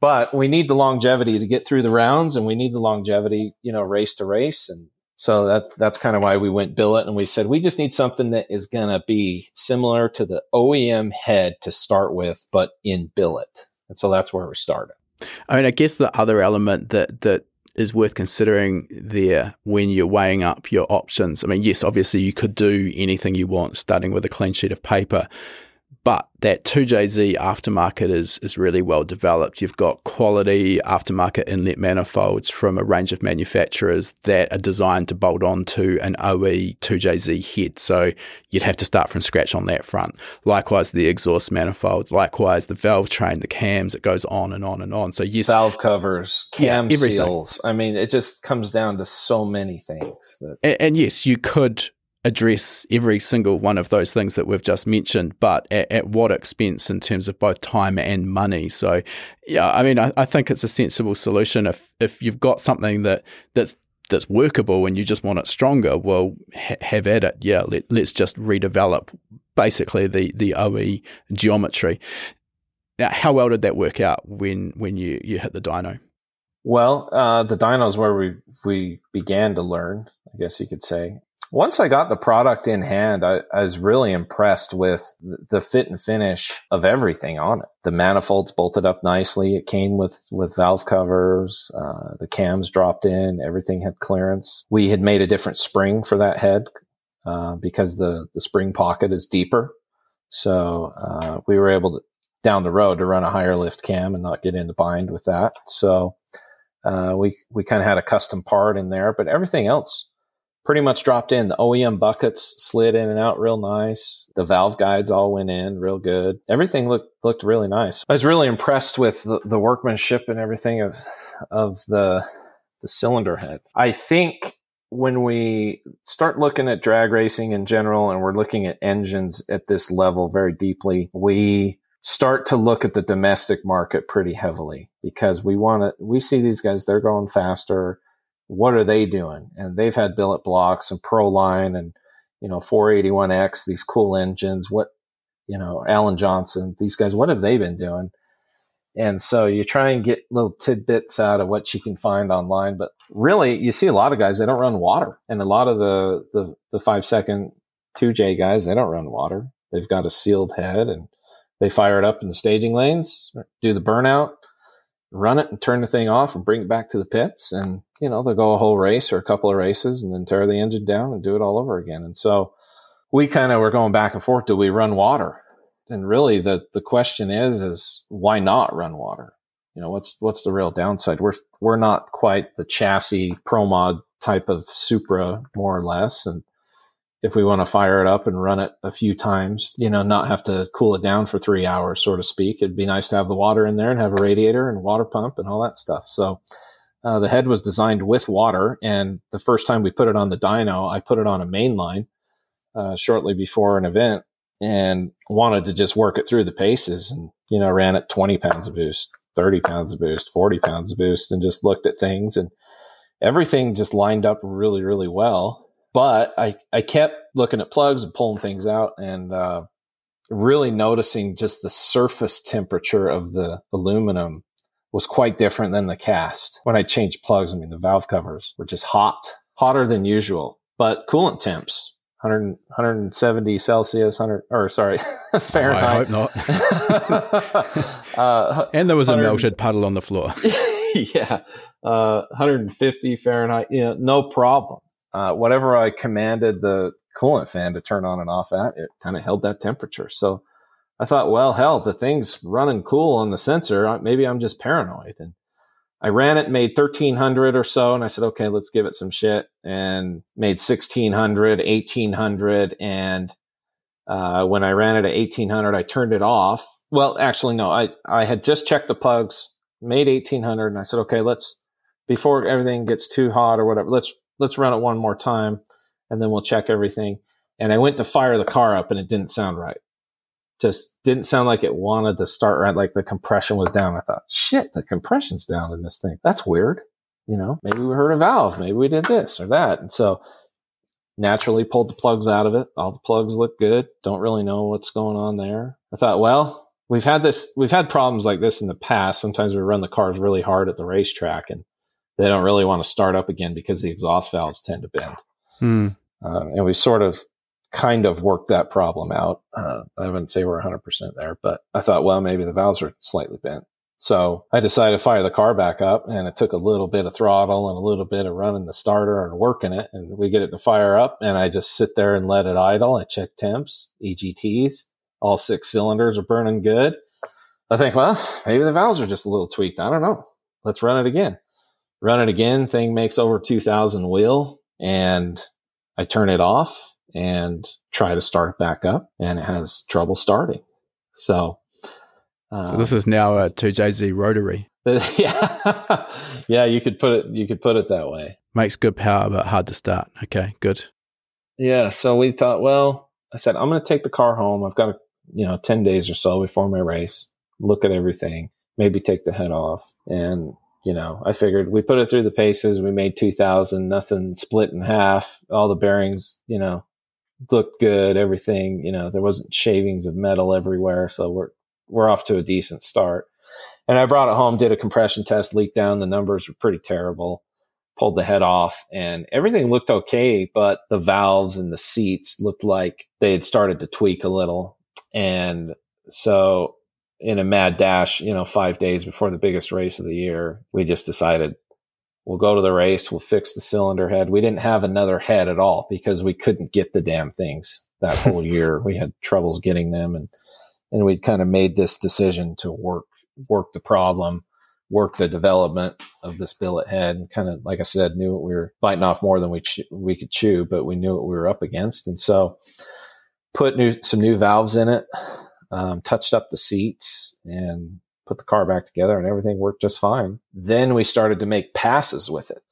but we need the longevity to get through the rounds, and we need the longevity, you know, race to race, and so that that's kind of why we went billet and we said we just need something that is going to be similar to the OEM head to start with, but in billet. And so that's where we started. I mean, I guess the other element that that is worth considering there when you're weighing up your options. I mean, yes, obviously you could do anything you want, starting with a clean sheet of paper, but that 2JZ aftermarket is is really well developed. You've got quality aftermarket inlet manifolds from a range of manufacturers that are designed to bolt onto an OE 2JZ head. So you'd have to start from scratch on that front. Likewise, the exhaust manifolds, likewise the valve train, the cams, it goes on and on and on. So yes, valve covers, cam yeah, seals. I mean, it just comes down to so many things. That- and, and yes, you could address every single one of those things that we've just mentioned, but at, at, what expense in terms of both time and money. So, yeah, I mean, I, I, think it's a sensible solution. If if you've got something that that's that's workable and you just want it stronger, well, ha- have at it. Yeah, let, let's just redevelop basically the the OE geometry. Now, how well did that work out when when you you hit the dyno? Well, uh, the dyno is where we we began to learn, I guess you could say once I got the product in hand, I, I, was really impressed with the fit and finish of everything on it. The manifolds bolted up nicely. It came with, with valve covers. Uh, the cams dropped in. Everything had clearance. We had made a different spring for that head, uh, because the, the spring pocket is deeper. So, uh, we were able to down the road to run a higher lift cam and not get into bind with that. So, uh, we, we kind of had a custom part in there, but everything else, pretty much dropped in. The OEM buckets slid in and out real nice. The valve guides all went in real good. Everything looked looked really nice. I was really impressed with the, the workmanship and everything of of the the cylinder head. I think when we start looking at drag racing in general and we're looking at engines at this level very deeply, we start to look at the domestic market pretty heavily because we want to, we see these guys, they're going faster. What are they doing? And they've had billet blocks and Proline and, you know, 481X, these cool engines. What, you know, Alan Johnson, these guys, what have they been doing? And so you try and get little tidbits out of what you can find online. But really, you see a lot of guys, they don't run water. And a lot of the, the, the five second 2J guys, they don't run water. They've got a sealed head and they fire it up in the staging lanes, do the burnout, run it and turn the thing off and bring it back to the pits. And, you know, they'll go a whole race or a couple of races and then tear the engine down and do it all over again. And so we kind of were going back and forth. Do we run water? And really the, the question is, is why not run water? You know, what's, what's the real downside? We're, we're not quite the chassis pro mod type of Supra, more or less. And if we want to fire it up and run it a few times, you know, not have to cool it down for three hours, so to speak. It'd be nice to have the water in there and have a radiator and water pump and all that stuff. So uh, the head was designed with water. And the first time we put it on the dyno, I put it on a Mainline uh, shortly before an event and wanted to just work it through the paces and, you know, ran at 20 pounds of boost, 30 pounds of boost, 40 pounds of boost and just looked at things and everything just lined up really, really well but I, I kept looking at plugs and pulling things out and uh, really noticing just the surface temperature of the aluminum was quite different than the cast. When I changed plugs, I mean, the valve covers were just hot, hotter than usual, but coolant temps, 100, 170 Celsius, 100, or sorry, Fahrenheit. I hope not. uh, and there was a melted puddle on the floor. yeah. Uh, 150 Fahrenheit, you know, no problem uh, whatever I commanded the coolant fan to turn on and off at, it kind of held that temperature. So I thought, well, hell, the thing's running cool on the sensor. Maybe I'm just paranoid. And I ran it, made 1300 or so. And I said, okay, let's give it some shit and made 1600, 1800. And, uh, when I ran it at 1800, I turned it off. Well, actually, no, I, I had just checked the plugs, made 1800 and I said, okay, let's, before everything gets too hot or whatever, let's let's run it one more time and then we'll check everything. And I went to fire the car up and it didn't sound right. Just didn't sound like it wanted to start right. Like the compression was down. I thought, shit, the compression's down in this thing. That's weird. You know, maybe we heard a valve. Maybe we did this or that. And so naturally pulled the plugs out of it. All the plugs look good. Don't really know what's going on there. I thought, well, we've had this, we've had problems like this in the past. Sometimes we run the cars really hard at the racetrack and they don't really want to start up again because the exhaust valves tend to bend. Hmm. Uh, and we sort of kind of worked that problem out. Uh, I wouldn't say we're 100% there, but I thought, well, maybe the valves are slightly bent. So I decided to fire the car back up and it took a little bit of throttle and a little bit of running the starter and working it. And we get it to fire up and I just sit there and let it idle. I check temps, EGTs, all six cylinders are burning good. I think, well, maybe the valves are just a little tweaked. I don't know. Let's run it again run it again. Thing makes over 2000 wheel and I turn it off and try to start it back up and it has trouble starting. So, uh, so this is now a 2JZ rotary. yeah. yeah, you could put it you could put it that way. Makes good power but hard to start. Okay, good. Yeah, so we thought, well, I said I'm going to take the car home. I've got a, you know, 10 days or so before my race. Look at everything, maybe take the head off and you know, I figured we put it through the paces. We made 2000, nothing split in half. All the bearings, you know, looked good. Everything, you know, there wasn't shavings of metal everywhere. So we're, we're off to a decent start. And I brought it home, did a compression test, leaked down. The numbers were pretty terrible. Pulled the head off and everything looked okay, but the valves and the seats looked like they had started to tweak a little. And so in a mad dash, you know, five days before the biggest race of the year, we just decided we'll go to the race, we'll fix the cylinder head. We didn't have another head at all because we couldn't get the damn things that whole year. We had troubles getting them and and we kind of made this decision to work work the problem, work the development of this billet head and kind of like I said knew what we were biting off more than we ch- we could chew, but we knew what we were up against and so put new some new valves in it um, touched up the seats and put the car back together and everything worked just fine. Then we started to make passes with it.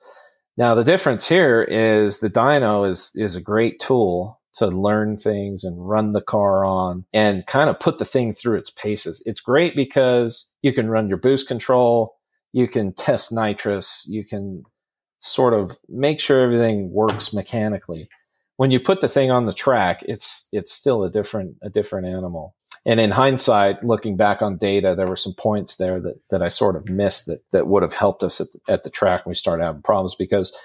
Now the difference here is the dyno is is a great tool to learn things and run the car on and kind of put the thing through its paces. It's great because you can run your boost control, you can test nitrous, you can sort of make sure everything works mechanically. When you put the thing on the track, it's it's still a different a different animal. And in hindsight, looking back on data, there were some points there that, that I sort of missed that, that would have helped us at the, at the track when we started having problems because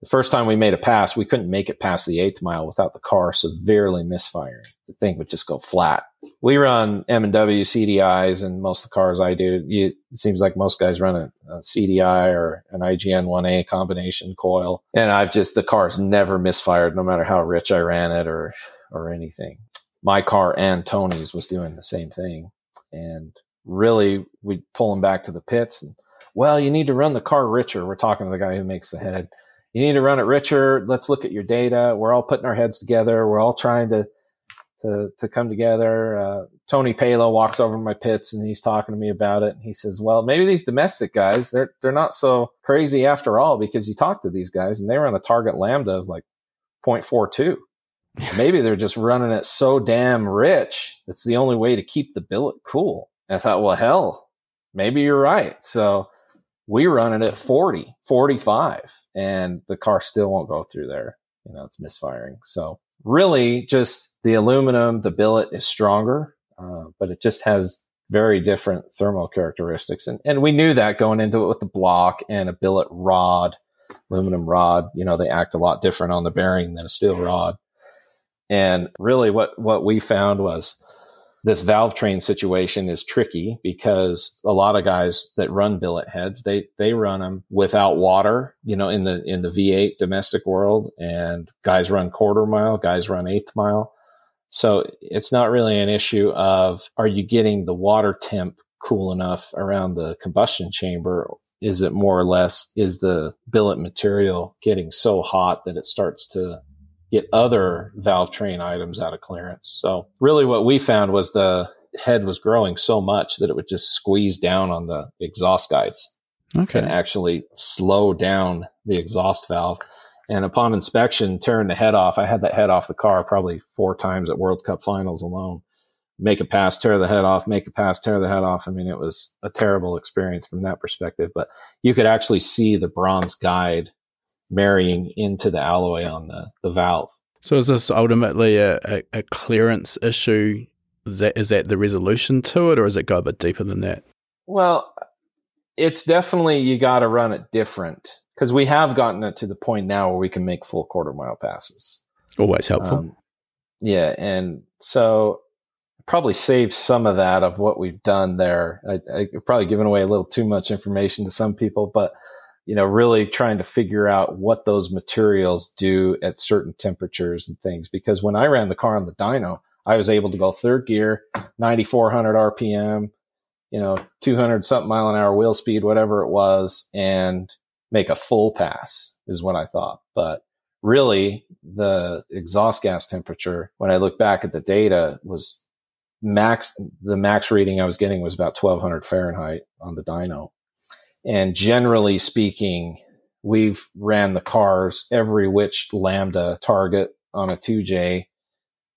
the first time we made a pass, we couldn't make it past the eighth mile without the car severely misfiring. The thing would just go flat. We run M and W CDIs, and most of the cars I do, you, it seems like most guys run a, a CDI or an IGN 1A combination coil. And I've just the car's never misfired, no matter how rich I ran it or or anything. My car and Tony's was doing the same thing, and really we pull him back to the pits and well, you need to run the car richer. We're talking to the guy who makes the head you need to run it richer. Let's look at your data. We're all putting our heads together. We're all trying to to to come together. Uh, Tony Palo walks over my pits and he's talking to me about it. And he says, "Well, maybe these domestic guys they're they're not so crazy after all because you talk to these guys and they run a target lambda of like 0.42. maybe they're just running it so damn rich. It's the only way to keep the billet cool." And I thought, well, hell, maybe you're right. So we run it at 40, 45, and the car still won't go through there. You know, it's misfiring. So really just the aluminum, the billet is stronger, uh, but it just has very different thermal characteristics. And, and we knew that going into it with the block and a billet rod, aluminum rod, you know, they act a lot different on the bearing than a steel rod. And really what, what we found was this valve train situation is tricky because a lot of guys that run billet heads they they run them without water you know in the in the v8 domestic world. And guys run quarter mile guys run eighth mile. So it's not really an issue of are you getting the water temp cool enough around the combustion chamber? Is it more or less is the billet material getting so hot that it starts to get other valve train items out of clearance. So really what we found was the head was growing so much that it would just squeeze down on the exhaust guides. Okay. And actually slow down the exhaust valve. And upon inspection, turn the head off. I had that head off the car probably four times at World Cup finals alone. Make a pass, tear the head off, make a pass, tear the head off. I mean, it was a terrible experience from that perspective, but you could actually see the bronze guide marrying into the alloy on the, the valve. So is this ultimately a, a, a clearance issue? Is that, is that the resolution to it, or does it go a bit deeper than that? Well, it's definitely you got to run it different because we have gotten it to the point now where we can make full quarter mile passes. Always helpful. Um, yeah, and so probably save some of that of what we've done there. I, I probably given away a little too much information to some people, but you know, really trying to figure out what those materials do at certain temperatures and things. Because when I ran the car on the dyno, I was able to go third gear, 9,400 RPM, you know, 200 something mile an hour wheel speed, whatever it was, and make a full pass is what I thought. But really, the exhaust gas temperature, when I look back at the data, was max. The max reading I was getting was about 1200 Fahrenheit on the dyno. And generally speaking, we've ran the cars every which Lambda target on a 2J.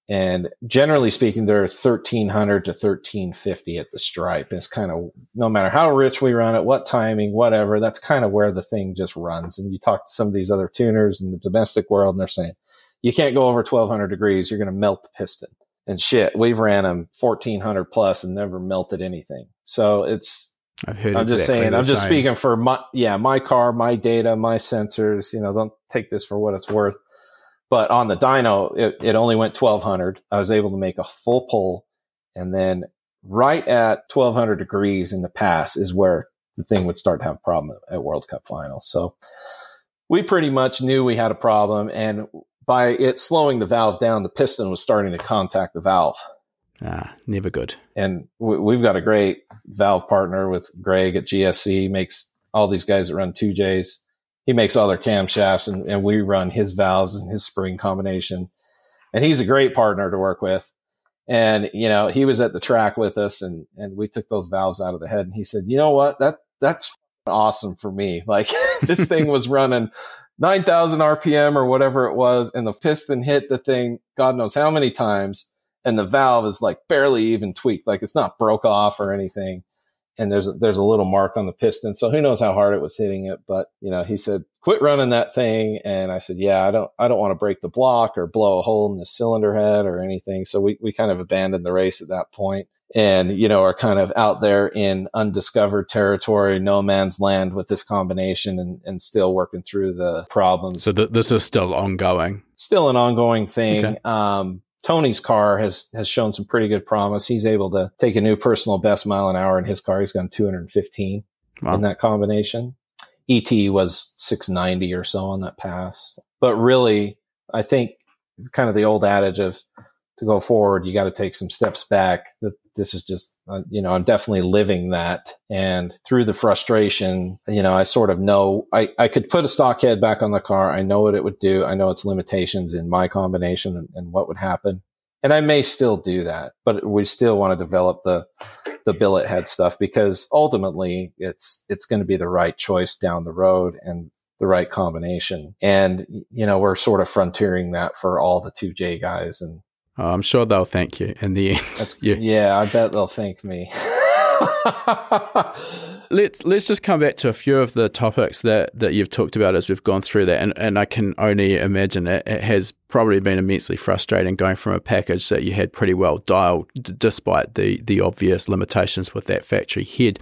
And generally speaking, they're 1300 to 1350 at the stripe. It's kind of no matter how rich we run it, what timing, whatever, that's kind of where the thing just runs. And you talk to some of these other tuners in the domestic world and they're saying, you can't go over 1200 degrees. You're going to melt the piston and shit. We've ran them 1400 plus and never melted anything. So it's, I've heard I'm just exactly saying, I'm just same. speaking for my, yeah, my car, my data, my sensors, you know, don't take this for what it's worth. But on the dyno, it, it only went 1200. I was able to make a full pull. And then right at 1200 degrees in the pass is where the thing would start to have a problem at World Cup finals. So we pretty much knew we had a problem. And by it slowing the valve down, the piston was starting to contact the valve. Ah, never good. And we've got a great valve partner with Greg at GSC. Makes all these guys that run two Js. He makes all their camshafts, and, and we run his valves and his spring combination. And he's a great partner to work with. And, you know, he was at the track with us and, and we took those valves out of the head and he said, you know what? That, that's awesome for me. Like this thing was running 9,000 RPM or whatever it was. And the piston hit the thing, God knows how many times. And the valve is like barely even tweaked. Like it's not broke off or anything and there's a, there's a little mark on the piston. So who knows how hard it was hitting it? But you know, he said, "Quit running that thing." And I said, "Yeah, I don't I don't want to break the block or blow a hole in the cylinder head or anything." So we we kind of abandoned the race at that point, and you know, are kind of out there in undiscovered territory, no man's land with this combination, and and still working through the problems. So th- this is still ongoing. Still an ongoing thing. Okay. Um, Tony's car has has shown some pretty good promise. He's able to take a new personal best mile an hour in his car. He's gone 215 wow. in that combination. ET was 690 or so on that pass. But really, I think kind of the old adage of to go forward, you got to take some steps back. That this is just, uh, you know, I'm definitely living that. And through the frustration, you know, I sort of know I, I could put a stock head back on the car. I know what it would do. I know its limitations in my combination and, and what would happen. And I may still do that, but we still want to develop the, the billet head stuff because ultimately it's, it's going to be the right choice down the road and the right combination. And, you know, we're sort of frontiering that for all the 2J guys and, Oh, I'm sure they'll thank you in the end. yeah. yeah, I bet they'll thank me. let's let's just come back to a few of the topics that, that you've talked about as we've gone through that, and, and I can only imagine it, it has probably been immensely frustrating going from a package that you had pretty well dialed, d- despite the the obvious limitations with that factory head.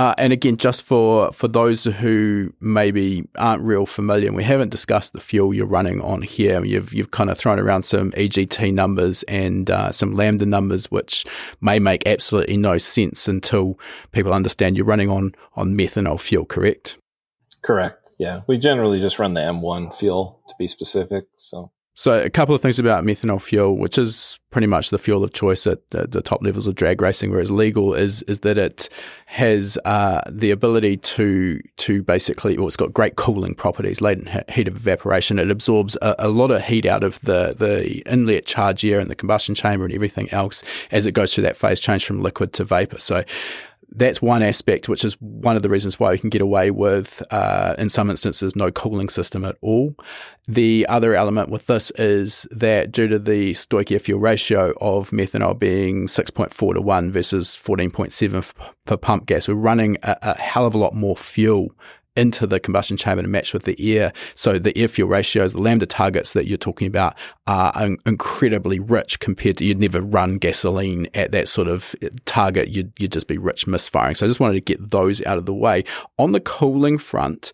Uh, and again, just for, for those who maybe aren't real familiar, we haven't discussed the fuel you're running on here. You've you've kind of thrown around some EGT numbers and uh, some lambda numbers, which may make absolutely no sense until people understand you're running on on methanol fuel. Correct? Correct. Yeah, we generally just run the M1 fuel to be specific. So so, a couple of things about methanol fuel, which is pretty much the fuel of choice at the, the top levels of drag racing, where it's legal, is is that it has uh, the ability to to basically, well, it's got great cooling properties, latent heat of evaporation. It absorbs a, a, lot of heat out of the the inlet charge air and the combustion chamber and everything else as it goes through that phase change from liquid to vapor. So, that's one aspect, which is one of the reasons why we can get away with, uh, in some instances, no cooling system at all. The other element with this is that due to the stoichiofuel fuel ratio of methanol being 6.4 to 1 versus 14.7 for pump gas, we're running a, a hell of a lot more fuel into the combustion chamber to match with the air. So the air fuel ratios, the lambda targets that you're talking about are incredibly rich compared to you'd never run gasoline at that sort of target. You'd, you'd just be rich misfiring. So I just wanted to get those out of the way. On the cooling front,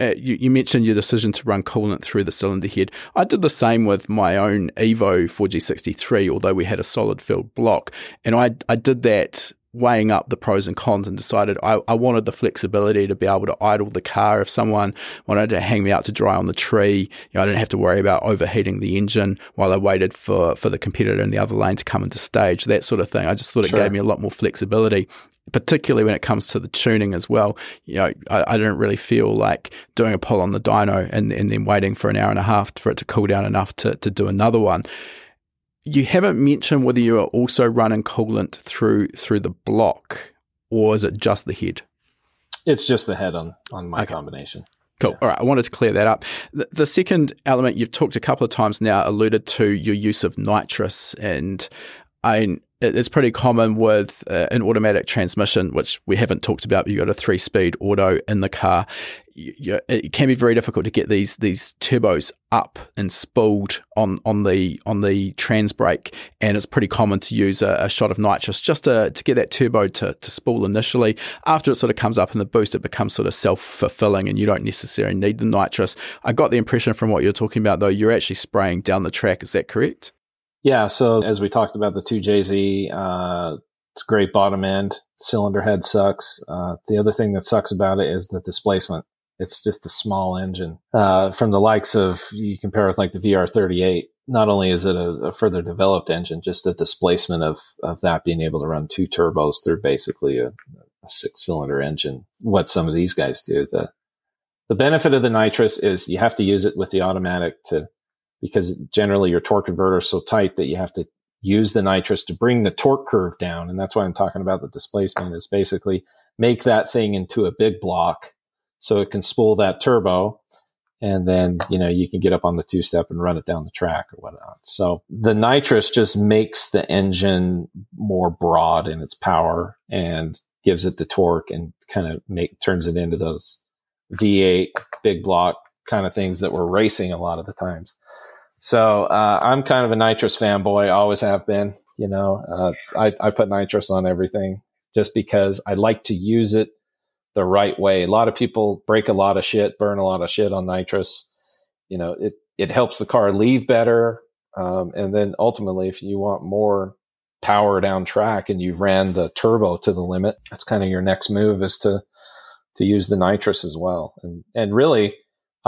uh, you, you, mentioned your decision to run coolant through the cylinder head. I did the same with my own Evo 4G63, although we had a solid filled block. And I, I did that weighing up the pros and cons and decided I, I, wanted the flexibility to be able to idle the car if someone wanted to hang me out to dry on the tree. You know, I didn't have to worry about overheating the engine while I waited for, for the competitor in the other lane to come into stage, that sort of thing. I just thought it gave me a lot more flexibility, particularly when it comes to the tuning as well. You know, I, I didn't really feel like doing a pull on the dyno and, and then waiting for an hour and a half for it to cool down enough to, to do another one you haven't mentioned whether you are also running coolant through through the block, or is it just the head? It's just the head on on my okay. combination. Cool. Yeah. All right. I wanted to clear that up. The, the, second element you've talked a couple of times now alluded to your use of nitrous, and I it's pretty common with uh, an automatic transmission, which we haven't talked about. You've got a three speed auto in the car. You, you, it can be very difficult to get these these turbos up and spooled on, on the on the trans brake, and it's pretty common to use a, a, shot of nitrous just to, to get that turbo to, to spool initially. After it sort of comes up in the boost, it becomes sort of self fulfilling, and you don't necessarily need the nitrous. I got the impression from what you're talking about, though, you're actually spraying down the track. Is that correct? Yeah. So as we talked about the 2JZ, uh, it's great bottom end. Cylinder head sucks. Uh, the other thing that sucks about it is the displacement. It's just a small engine. Uh, from the likes of, you compare with like the VR38, not only is it a, a, further developed engine, just the displacement of, of that being able to run two turbos through basically a, a six cylinder engine, what some of these guys do. The, the benefit of the nitrous is you have to use it with the automatic to because generally your torque converter is so tight that you have to use the nitrous to bring the torque curve down. And that's why I'm talking about the displacement is basically make that thing into a big block so it can spool that turbo. And then, you know, you can get up on the two step and run it down the track or whatnot. So the nitrous just makes the engine more broad in its power and gives it the torque and kind of make, turns it into those V8 big block kind of things that we're racing a lot of the times. So uh, I'm kind of a nitrous fanboy, always have been. You know, uh, I, I put nitrous on everything just because I like to use it the right way. A lot of people break a lot of shit, burn a lot of shit on nitrous. You know, it it helps the car leave better, um, and then ultimately, if you want more power down track and you ran the turbo to the limit, that's kind of your next move is to to use the nitrous as well. And and really,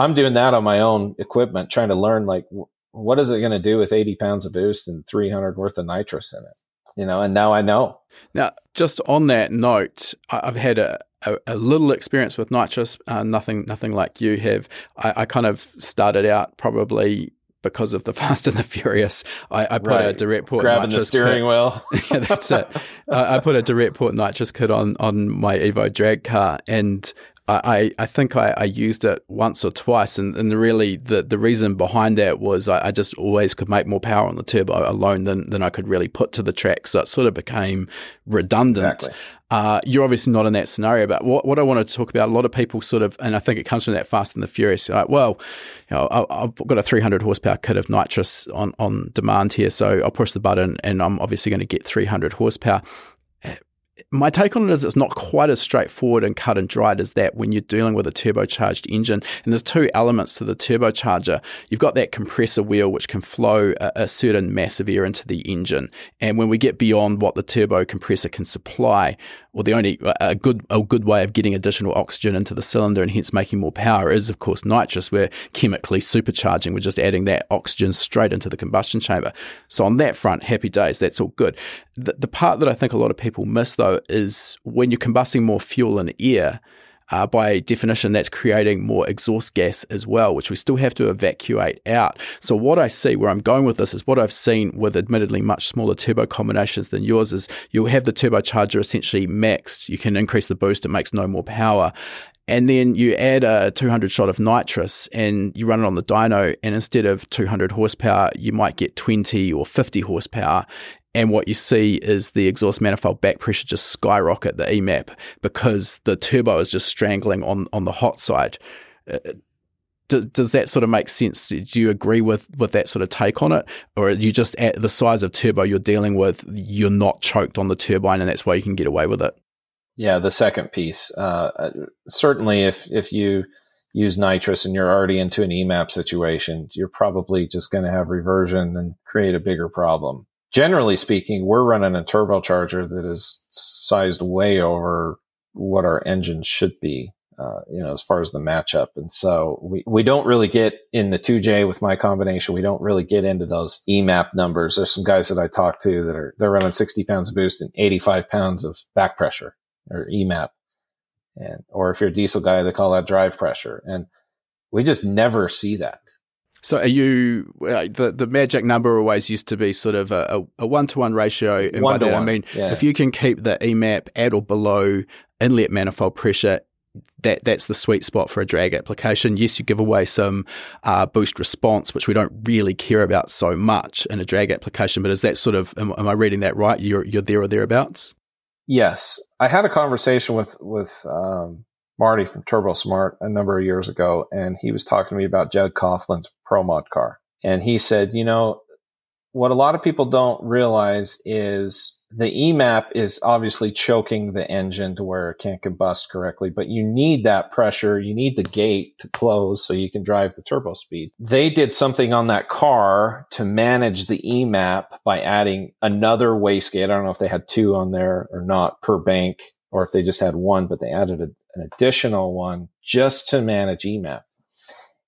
I'm doing that on my own equipment, trying to learn like what is it going to do with 80 pounds of boost and 300 worth of nitrous in it? You know, and now I know. Now, just on that note, I've had a, a, a little experience with nitrous, uh, nothing, nothing like you have. I, I kind of started out probably because of the Fast and the Furious. I, I put right. a direct port grabbing the steering kit. wheel. yeah, that's it. Uh, I put a direct port nitrous kit on on my Evo drag car, and I, I think I, I, used it once or twice, and, and really the, the reason behind that was I, I, just always could make more power on the turbo alone than, than I could really put to the track. So it sort of became redundant. Exactly. Uh, you're obviously not in that scenario, but what, what I want to talk about, a lot of people sort of, and I think it comes from that Fast and the Furious, like, well, you know, I, have got a 300 horsepower kit of nitrous on, on demand here, so I'll push the button and I'm obviously going to get 300 horsepower my take on it is it's not quite as straightforward and cut and dried as that when you're dealing with a turbocharged engine. And there's two elements to the turbocharger. You've got that compressor wheel, which can flow a, a certain mass of air into the engine. And when we get beyond what the turbo compressor can supply, well, the only uh, a good a good way of getting additional oxygen into the cylinder and hence making more power is, of course, nitrous. We're chemically supercharging. We're just adding that oxygen straight into the combustion chamber. So on that front, happy days. That's all good. The, the part that I think a lot of people miss though is when you're combusting more fuel and air uh, by definition, that's creating more exhaust gas as well, which we still have to evacuate out. So, what I see, where I'm going with this, is what I've seen with admittedly much smaller turbo combinations than yours is you'll have the turbocharger essentially maxed. You can increase the boost, it makes no more power. And then you add a 200 shot of nitrous and you run it on the dyno, and instead of 200 horsepower, you might get 20 or 50 horsepower. And what you see is the exhaust manifold back pressure just skyrocket the EMAP because the turbo is just strangling on, on the hot side. Uh, does, does that sort of make sense? Do you agree with, with that sort of take on it? Or you just at the size of turbo you're dealing with, you're not choked on the turbine and that's why you can get away with it? Yeah, the second piece. Uh, uh certainly, if, if you use nitrous and you're already into an EMAP situation, you're probably just going to have reversion and create a bigger problem generally speaking, we're running a turbocharger that is sized way over what our engine should be. Uh, you know, as far as the matchup. And so we, we don't really get in the 2J with my combination. We don't really get into those EMAP numbers. There's some guys that I talk to that are, they're running 60 pounds of boost and 85 pounds of back pressure or EMAP. And, or if you're a diesel guy, they call that drive pressure. And we just never see that. So are you uh, the the magic number always used to be sort of a, a one to one ratio, and one by that one. I mean yeah. if you can keep the EMAP at or below inlet manifold pressure, that that's the sweet spot for a drag application. Yes, you give away some uh, boost response, which we don't really care about so much in a drag application. But is that sort of am, am I reading that right? You're you're there or thereabouts? Yes, I had a conversation with with um, Marty from Turbosmart a number of years ago, and he was talking to me about Jeg Coughlin's Pro Mod car. And he said, you know, what a lot of people don't realize is the EMAP is obviously choking the engine to where it can't combust correctly, but you need that pressure. You need the gate to close so you can drive the turbo speed. They did something on that car to manage the EMAP by adding another wastegate. I don't know if they had two on there or not per bank or if they just had one, but they added a, an additional one just to manage EMAP.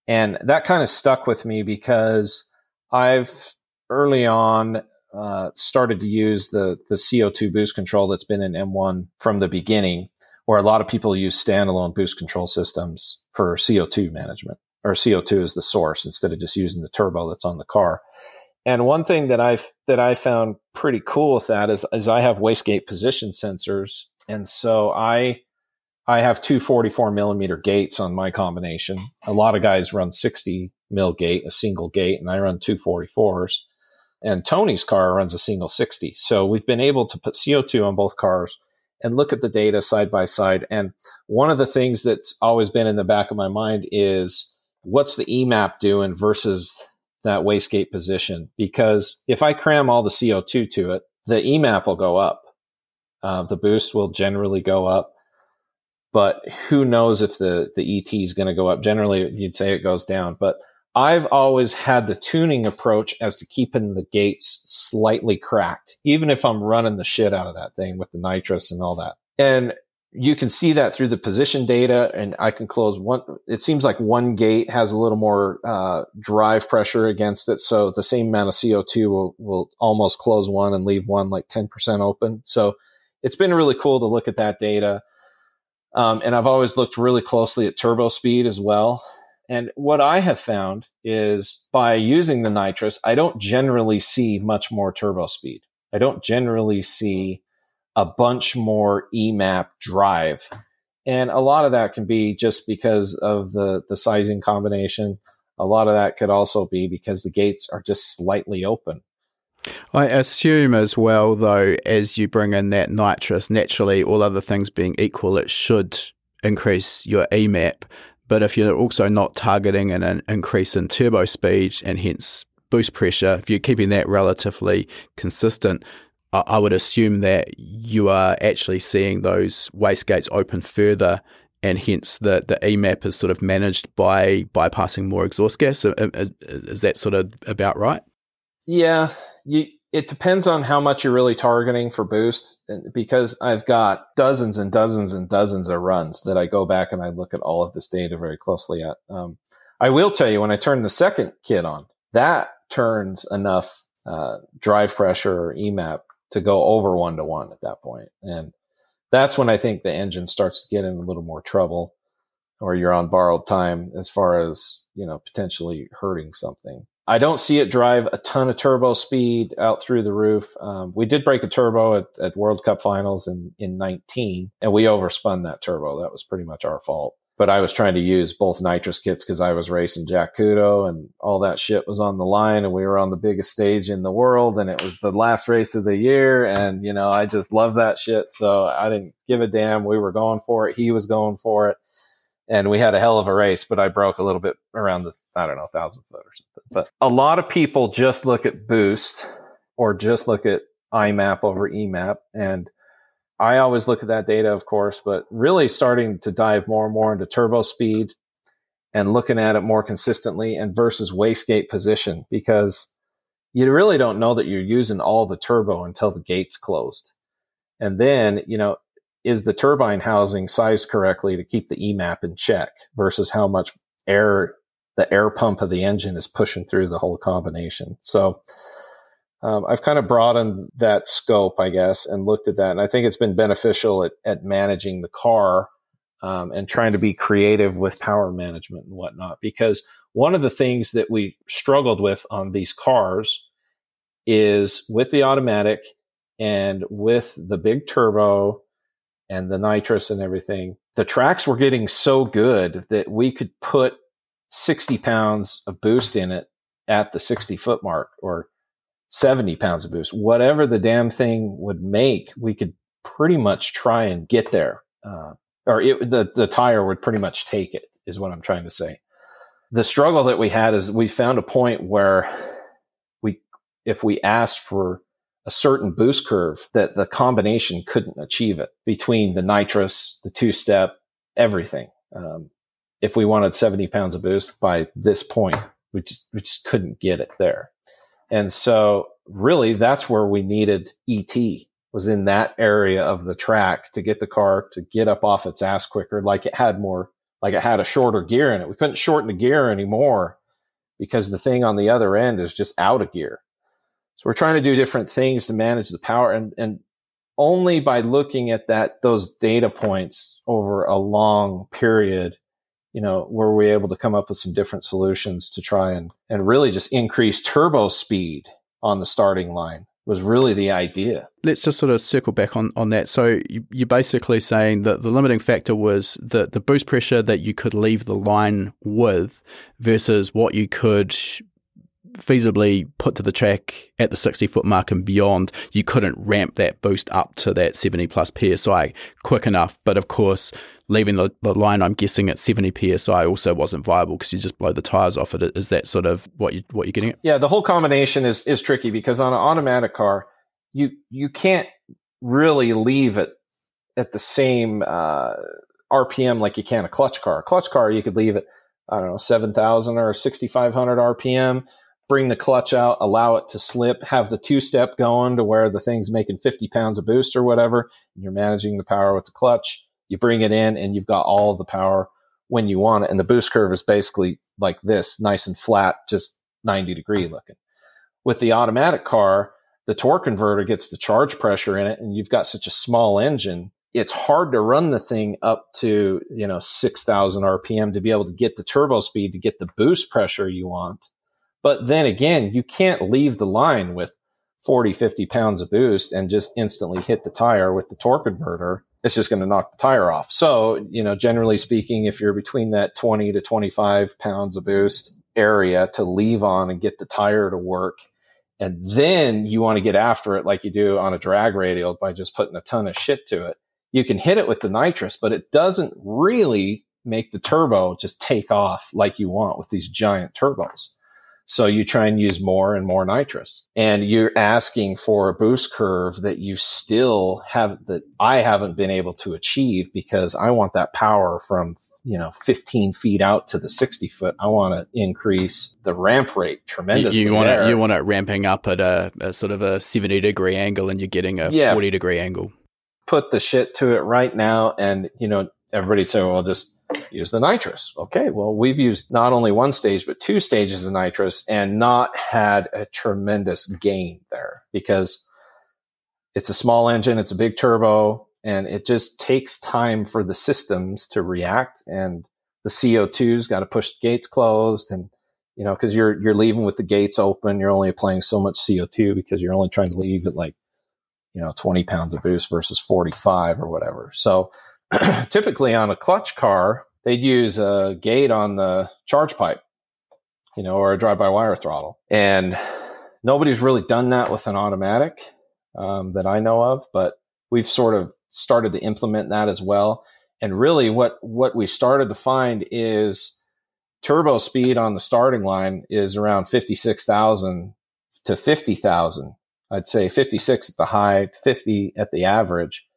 And that kind of stuck with me because I've early on uh, started to use the, the CO2 boost control that's been in M1 from the beginning, where a lot of people use standalone boost control systems for CO2 management or CO2 as the source instead of just using the turbo that's on the car. And one thing that I've that I found pretty cool with that is, is I have wastegate position sensors, and so I I have two 44 millimeter gates on my combination. A lot of guys run 60 mil gate, a single gate, and I run two 44s. And Tony's car runs a single 60. So we've been able to put CO2 on both cars and look at the data side by side. And one of the things that's always been in the back of my mind is what's the EMAP doing versus that wastegate position? Because if I cram all the CO2 to it, the EMAP will go up. Uh, the boost will generally go up, but who knows if the, the ET is going to go up? Generally, you'd say it goes down, but I've always had the tuning approach as to keeping the gates slightly cracked, even if I'm running the shit out of that thing with the nitrous and all that. And you can see that through the position data and I can close one. It seems like one gate has a little more uh, drive pressure against it. So the same amount of CO2 will, will almost close one and leave one like 10% open. So it's been really cool to look at that data. Um, and I've always looked really closely at turbo speed as well. And what I have found is by using the nitrous, I don't generally see much more turbo speed. I don't generally see a bunch more EMAP drive. And a lot of that can be just because of the, the sizing combination. A lot of that could also be because the gates are just slightly open. I assume as well, though, as you bring in that nitrous, naturally, all other things being equal, it should increase your EMAP. But if you're also not targeting an increase in turbo speed and hence boost pressure, if you're keeping that relatively consistent, I would assume that you are actually seeing those wastegates open further and hence the, the EMAP is sort of managed by bypassing more exhaust gas. Um, is, is that sort of about right? Yeah, you, it depends on how much you're really targeting for boost because I've got dozens and dozens and dozens of runs that I go back and I look at all of this data very closely at. Um, I will tell you when I turn the second kit on, that turns enough uh, drive pressure or EMAP to go over one to one at that point. And that's when I think the engine starts to get in a little more trouble or you're on borrowed time as far as, you know, potentially hurting something. I don't see it drive a ton of turbo speed out through the roof. Um, we did break a turbo at, at World Cup finals in, in 19 and we overspun that turbo. That was pretty much our fault. But I was trying to use both nitrous kits because I was racing Jack Kudo and all that shit was on the line and we were on the biggest stage in the world and it was the last race of the year. And, you know, I just love that shit. So I didn't give a damn. We were going for it. He was going for it and we had a hell of a race, but I broke a little bit around the, I don't know, thousand foot or something. But a lot of people just look at boost or just look at IMAP over EMAP. And I always look at that data, of course, but really starting to dive more and more into turbo speed and looking at it more consistently and versus wastegate position because you really don't know that you're using all the turbo until the gate's closed. And then, you know, is the turbine housing sized correctly to keep the EMAP in check versus how much air the air pump of the engine is pushing through the whole combination. So um, I've kind of broadened that scope, I guess, and looked at that. And I think it's been beneficial at, at managing the car um, and trying to be creative with power management and whatnot. Because one of the things that we struggled with on these cars is with the automatic and with the big turbo and the nitrous and everything, the tracks were getting so good that we could put 60 pounds of boost in it at the 60 foot mark or 70 pounds of boost, whatever the damn thing would make, we could pretty much try and get there. Uh, or it, the, the tire would pretty much take it is what I'm trying to say. The struggle that we had is we found a point where we, if we asked for a certain boost curve that the combination couldn't achieve it between the nitrous, the two step, everything. Um, if we wanted 70 pounds of boost by this point, we just, we just couldn't get it there. And so really that's where we needed ET was in that area of the track to get the car to get up off its ass quicker. Like it had more, like it had a shorter gear in it. We couldn't shorten the gear anymore because the thing on the other end is just out of gear. So we're trying to do different things to manage the power and, and only by looking at that, those data points over a long period you know, were we able to come up with some different solutions to try and, and really just increase turbo speed on the starting line was really the idea. Let's just sort of circle back on, on that. So you, you're basically saying that the limiting factor was the, the boost pressure that you could leave the line with versus what you could feasibly put to the track at the 60 foot mark and beyond, you couldn't ramp that boost up to that 70 plus psi quick enough. But of course, leaving the, the line, I'm guessing at 70 psi also wasn't viable because you just blow the tires off it. Is that sort of what you what you're getting at? Yeah, the whole combination is is tricky because on an automatic car, you you can't really leave it at the same uh, RPM like you can a clutch car. A clutch car, you could leave it I don't know, 7,000 or 6,500 RPM bring the clutch out, allow it to slip, have the two step going to where the thing's making 50 pounds of boost or whatever. And you're managing the power with the clutch. You bring it in and you've got all the power when you want it. And the boost curve is basically like this, nice and flat, just 90 degree looking. With the automatic car, the torque converter gets the charge pressure in it and you've got such a small engine. It's hard to run the thing up to, you know, 6,000 RPM to be able to get the turbo speed to get the boost pressure you want but then again, you can't leave the line with 40, 50 pounds of boost and just instantly hit the tire with the torque converter. It's just going to knock the tire off. So, you know, generally speaking, if you're between that 20 to 25 pounds of boost area to leave on and get the tire to work, and then you want to get after it like you do on a drag radial by just putting a ton of shit to it. You can hit it with the nitrous, but it doesn't really make the turbo just take off like you want with these giant turbos. So you try and use more and more nitrous and you're asking for a boost curve that you still have that I haven't been able to achieve because I want that power from, you know, 15 feet out to the 60 foot. I want to increase the ramp rate tremendously. You, you want it, you want it ramping up at a, a, sort of a 70 degree angle and you're getting a yeah. 40 degree angle. Put the shit to it right now. And, you know, everybody say, well, just use the nitrous. Okay, well, we've used not only one stage, but two stages of nitrous and not had a tremendous gain there because it's a small engine, it's a big turbo, and it just takes time for the systems to react. And the CO2's got to push the gates closed and you know, because you're you're leaving with the gates open, you're only applying so much CO2 because you're only trying to leave at like, you know, 20 pounds of boost versus 45 or whatever. So typically on a clutch car, they'd use a gate on the charge pipe, you know, or a drive by wire throttle. And nobody's really done that with an automatic um, that I know of, but we've sort of started to implement that as well. And really, what what we started to find is turbo speed on the starting line is around fifty six thousand to fifty thousand. I'd say fifty six at the high, fifty at the average,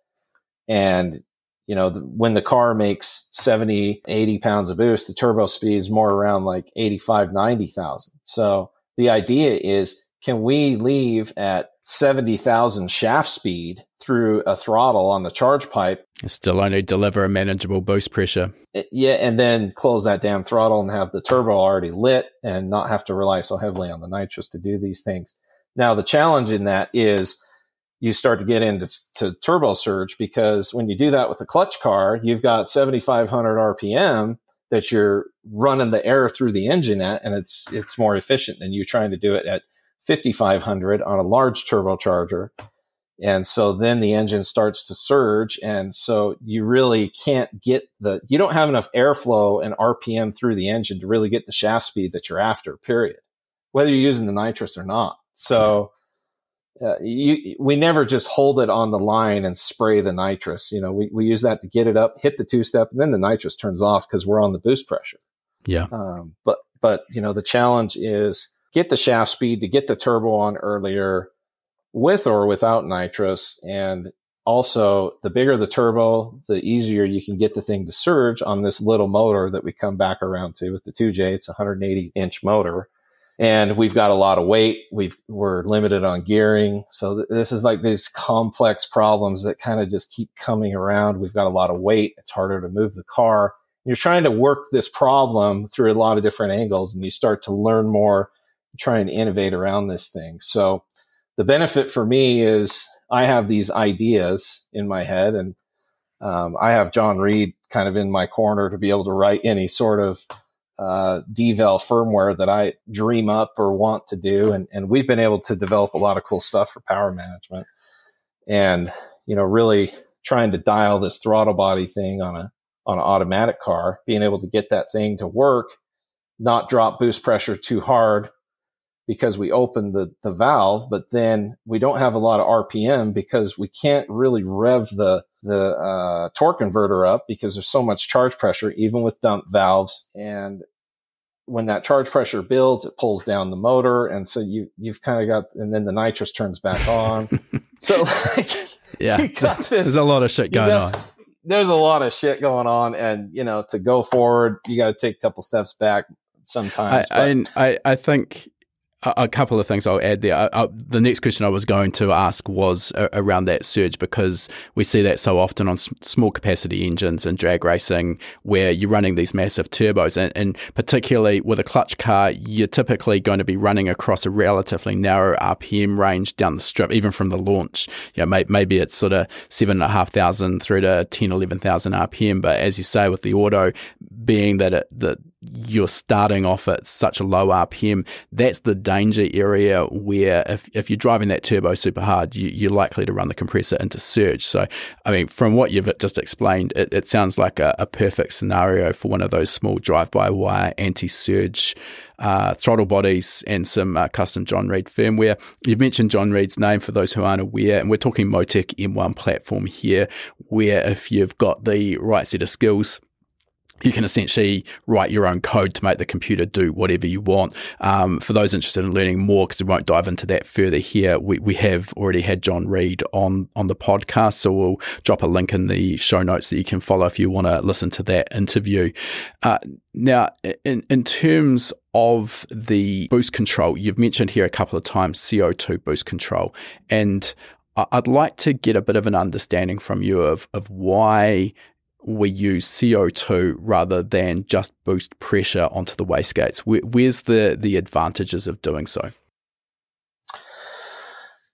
and you know, the, when the car makes 70, 80 pounds of boost, the turbo speed is more around like 85, 90,000. So the idea is, can we leave at 70,000 shaft speed through a throttle on the charge pipe? Still only deliver a manageable boost pressure. Eh, yeah. And then close that damn throttle and have the turbo already lit and not have to rely so heavily on the nitrous to do these things. Now, the challenge in that is, you start to get into to turbo surge because when you do that with a clutch car, you've got 7,500 RPM that you're running the air through the engine at, and it's it's more efficient than you trying to do it at 5,500 on a large turbocharger. And so then the engine starts to surge. And so you really can't get the, you don't have enough airflow and RPM through the engine to really get the shaft speed that you're after, period, whether you're using the nitrous or not. So uh, you, we never just hold it on the line and spray the nitrous. You know, we, we use that to get it up, hit the two step, and then the nitrous turns off because we're on the boost pressure. Yeah. Um, but, but, you know, the challenge is get the shaft speed to get the turbo on earlier with or without nitrous. And also, the bigger the turbo, the easier you can get the thing to surge on this little motor that we come back around to with the 2J. It's a 180 inch motor and we've got a lot of weight. We've, we're limited on gearing. So th- this is like these complex problems that kind of just keep coming around. We've got a lot of weight. It's harder to move the car. You're trying to work this problem through a lot of different angles and you start to learn more, try and innovate around this thing. So the benefit for me is I have these ideas in my head and Um, I have John Reed kind of in my corner to be able to write any sort of uh, devel firmware that I dream up or want to do. And, and we've been able to develop a lot of cool stuff for power management and, you know, really trying to dial this throttle body thing on a, on an automatic car, being able to get that thing to work, not drop boost pressure too hard because we open the, the valve, but then we don't have a lot of RPM because we can't really rev the, the uh, torque converter up because there's so much charge pressure, even with dump valves. And when that charge pressure builds, it pulls down the motor. And so you, you've kind of got, and then the nitrous turns back on. so like, yeah, this, there's a lot of shit going on. There's a lot of shit going on. And, you know, to go forward, you got to take a couple steps back sometimes. I, I, I think a couple of things I'll add there. Uh, uh, the next question I was going to ask was uh, around that surge because we see that so often on s- small capacity engines and drag racing where you're running these massive turbos, and, and, particularly with a clutch car, you're typically going to be running across a relatively narrow RPM range down the strip, even from the launch. You know, may, maybe it's sort of seven and a half thousand through to 10, 11,000 RPM, but as you say with the auto, being that it, the you're starting off at such a low RPM, that's the danger area where if, if you're driving that turbo super hard, you, are likely to run the compressor into surge. So, I mean, from what you've just explained, it, it sounds like a, a, perfect scenario for one of those small drive by wire anti surge. Uh, throttle bodies and some uh, custom John Reed firmware. You've mentioned John Reed's name for those who aren't aware, and we're talking Motec M1 platform here, where if you've got the right set of skills, you can essentially write your own code to make the computer do whatever you want. Um, for those interested in learning more, because we won't dive into that further here, we, we have already had John Reed on on the podcast, so we'll drop a link in the show notes that you can follow if you want to listen to that interview. Uh, now, in in terms of the boost control, you've mentioned here a couple of times CO2 boost control, and I'd like to get a bit of an understanding from you of of why we use CO2 rather than just boost pressure onto the wastegates? Where, where's the, the advantages of doing so?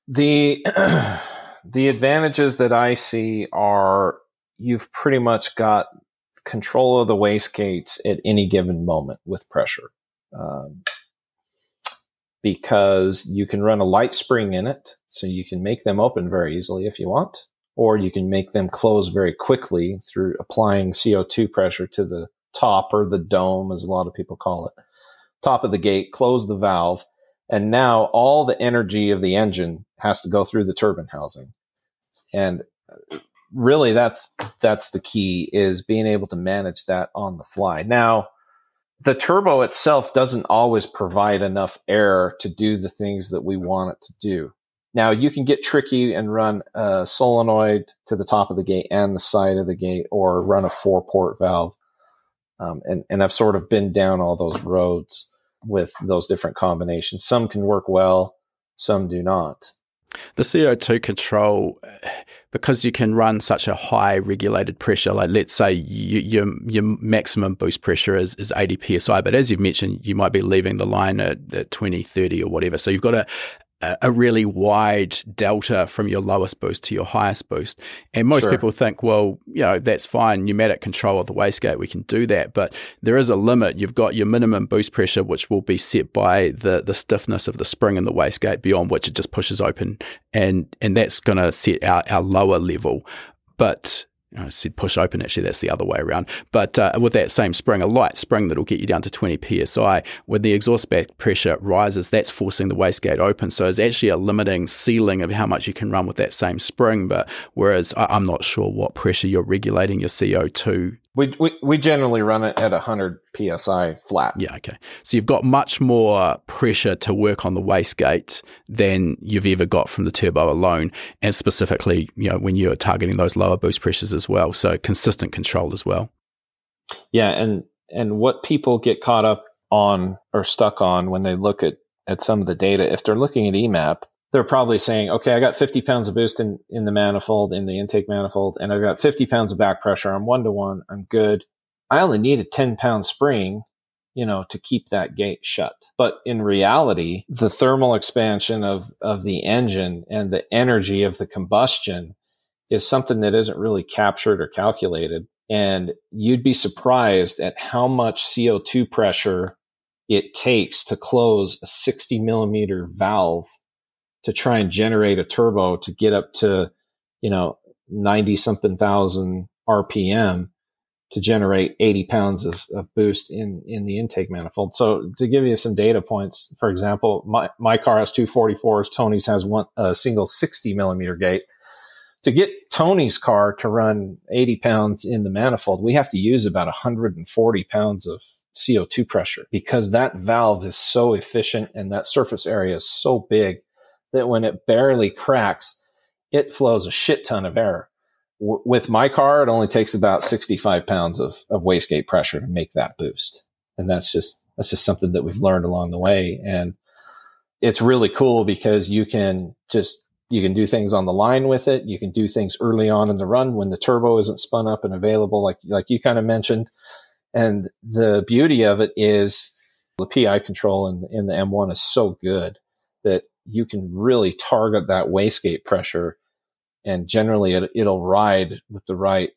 The, the advantages that I see are you've pretty much got control of the wastegates at any given moment with pressure. Um, because you can run a light spring in it, so you can make them open very easily if you want or you can make them close very quickly through applying CO2 pressure to the top or the dome, as a lot of people call it, top of the gate, close the valve. And now all the energy of the engine has to go through the turbine housing. And uh, really that's, that's the key is being able to manage that on the fly. Now, the turbo itself doesn't always provide enough air to do the things that we want it to do. Now you can get tricky and run a solenoid to the top of the gate and the side of the gate, or run a four port valve. Um, and, and I've sort of been down all those roads with those different combinations. Some can work well, some do not. The CO2 control, because you can run such a high regulated pressure, like let's say you, your, your maximum boost pressure is, is 80 psi, but as you've mentioned, you might be leaving the line at, at 20, 30 or whatever. So you've got a, a really wide delta from your lowest boost to your highest boost. And most sure. people think, well, you know, that's fine. Pneumatic control of the wastegate, we can do that. But there is a limit. You've got your minimum boost pressure, which will be set by the, the stiffness of the spring in the wastegate, beyond which it just pushes open. And, and that's going to set our, our lower level. But I said push open, actually, that's the other way around. But uh, with that same spring, a light spring that'll get you down to 20 psi, when the exhaust back pressure rises, that's forcing the wastegate open. So it's actually a limiting ceiling of how much you can run with that same spring. But whereas I- I'm not sure what pressure you're regulating your CO2 we, we, we generally run it at 100 psi flat. Yeah, okay. So you've got much more pressure to work on the wastegate than you've ever got from the turbo alone, and specifically, you know, when you're targeting those lower boost pressures as well. So consistent control as well. Yeah, and and what people get caught up on or stuck on when they look at at some of the data, if they're looking at EMAP, they're probably saying, okay, I got 50 pounds of boost in, in the manifold, in the intake manifold, and I've got 50 pounds of back pressure. I'm one to one. I'm good. I only need a 10 pound spring, you know, to keep that gate shut. But in reality, the thermal expansion of, of the engine and the energy of the combustion is something that isn't really captured or calculated. And you'd be surprised at how much CO2 pressure it takes to close a 60 millimeter valve to try and generate a turbo to get up to, you know, 90 something thousand RPM to generate 80 pounds of, of boost in, in the intake manifold. So to give you some data points, for example, my, my car has two 44s. Tony's has one, a single 60 millimeter gate. To get Tony's car to run 80 pounds in the manifold, we have to use about 140 pounds of CO2 pressure because that valve is so efficient and that surface area is so big that when it barely cracks, it flows a shit ton of air with my car, it only takes about 65 pounds of, of wastegate pressure to make that boost. And that's just, that's just something that we've learned along the way. And it's really cool because you can just, you can do things on the line with it. You can do things early on in the run when the turbo isn't spun up and available, like, like you kind of mentioned. And the beauty of it is the PI control in, in the M1 is so good that you can really target that wastegate pressure and generally it, will ride with the right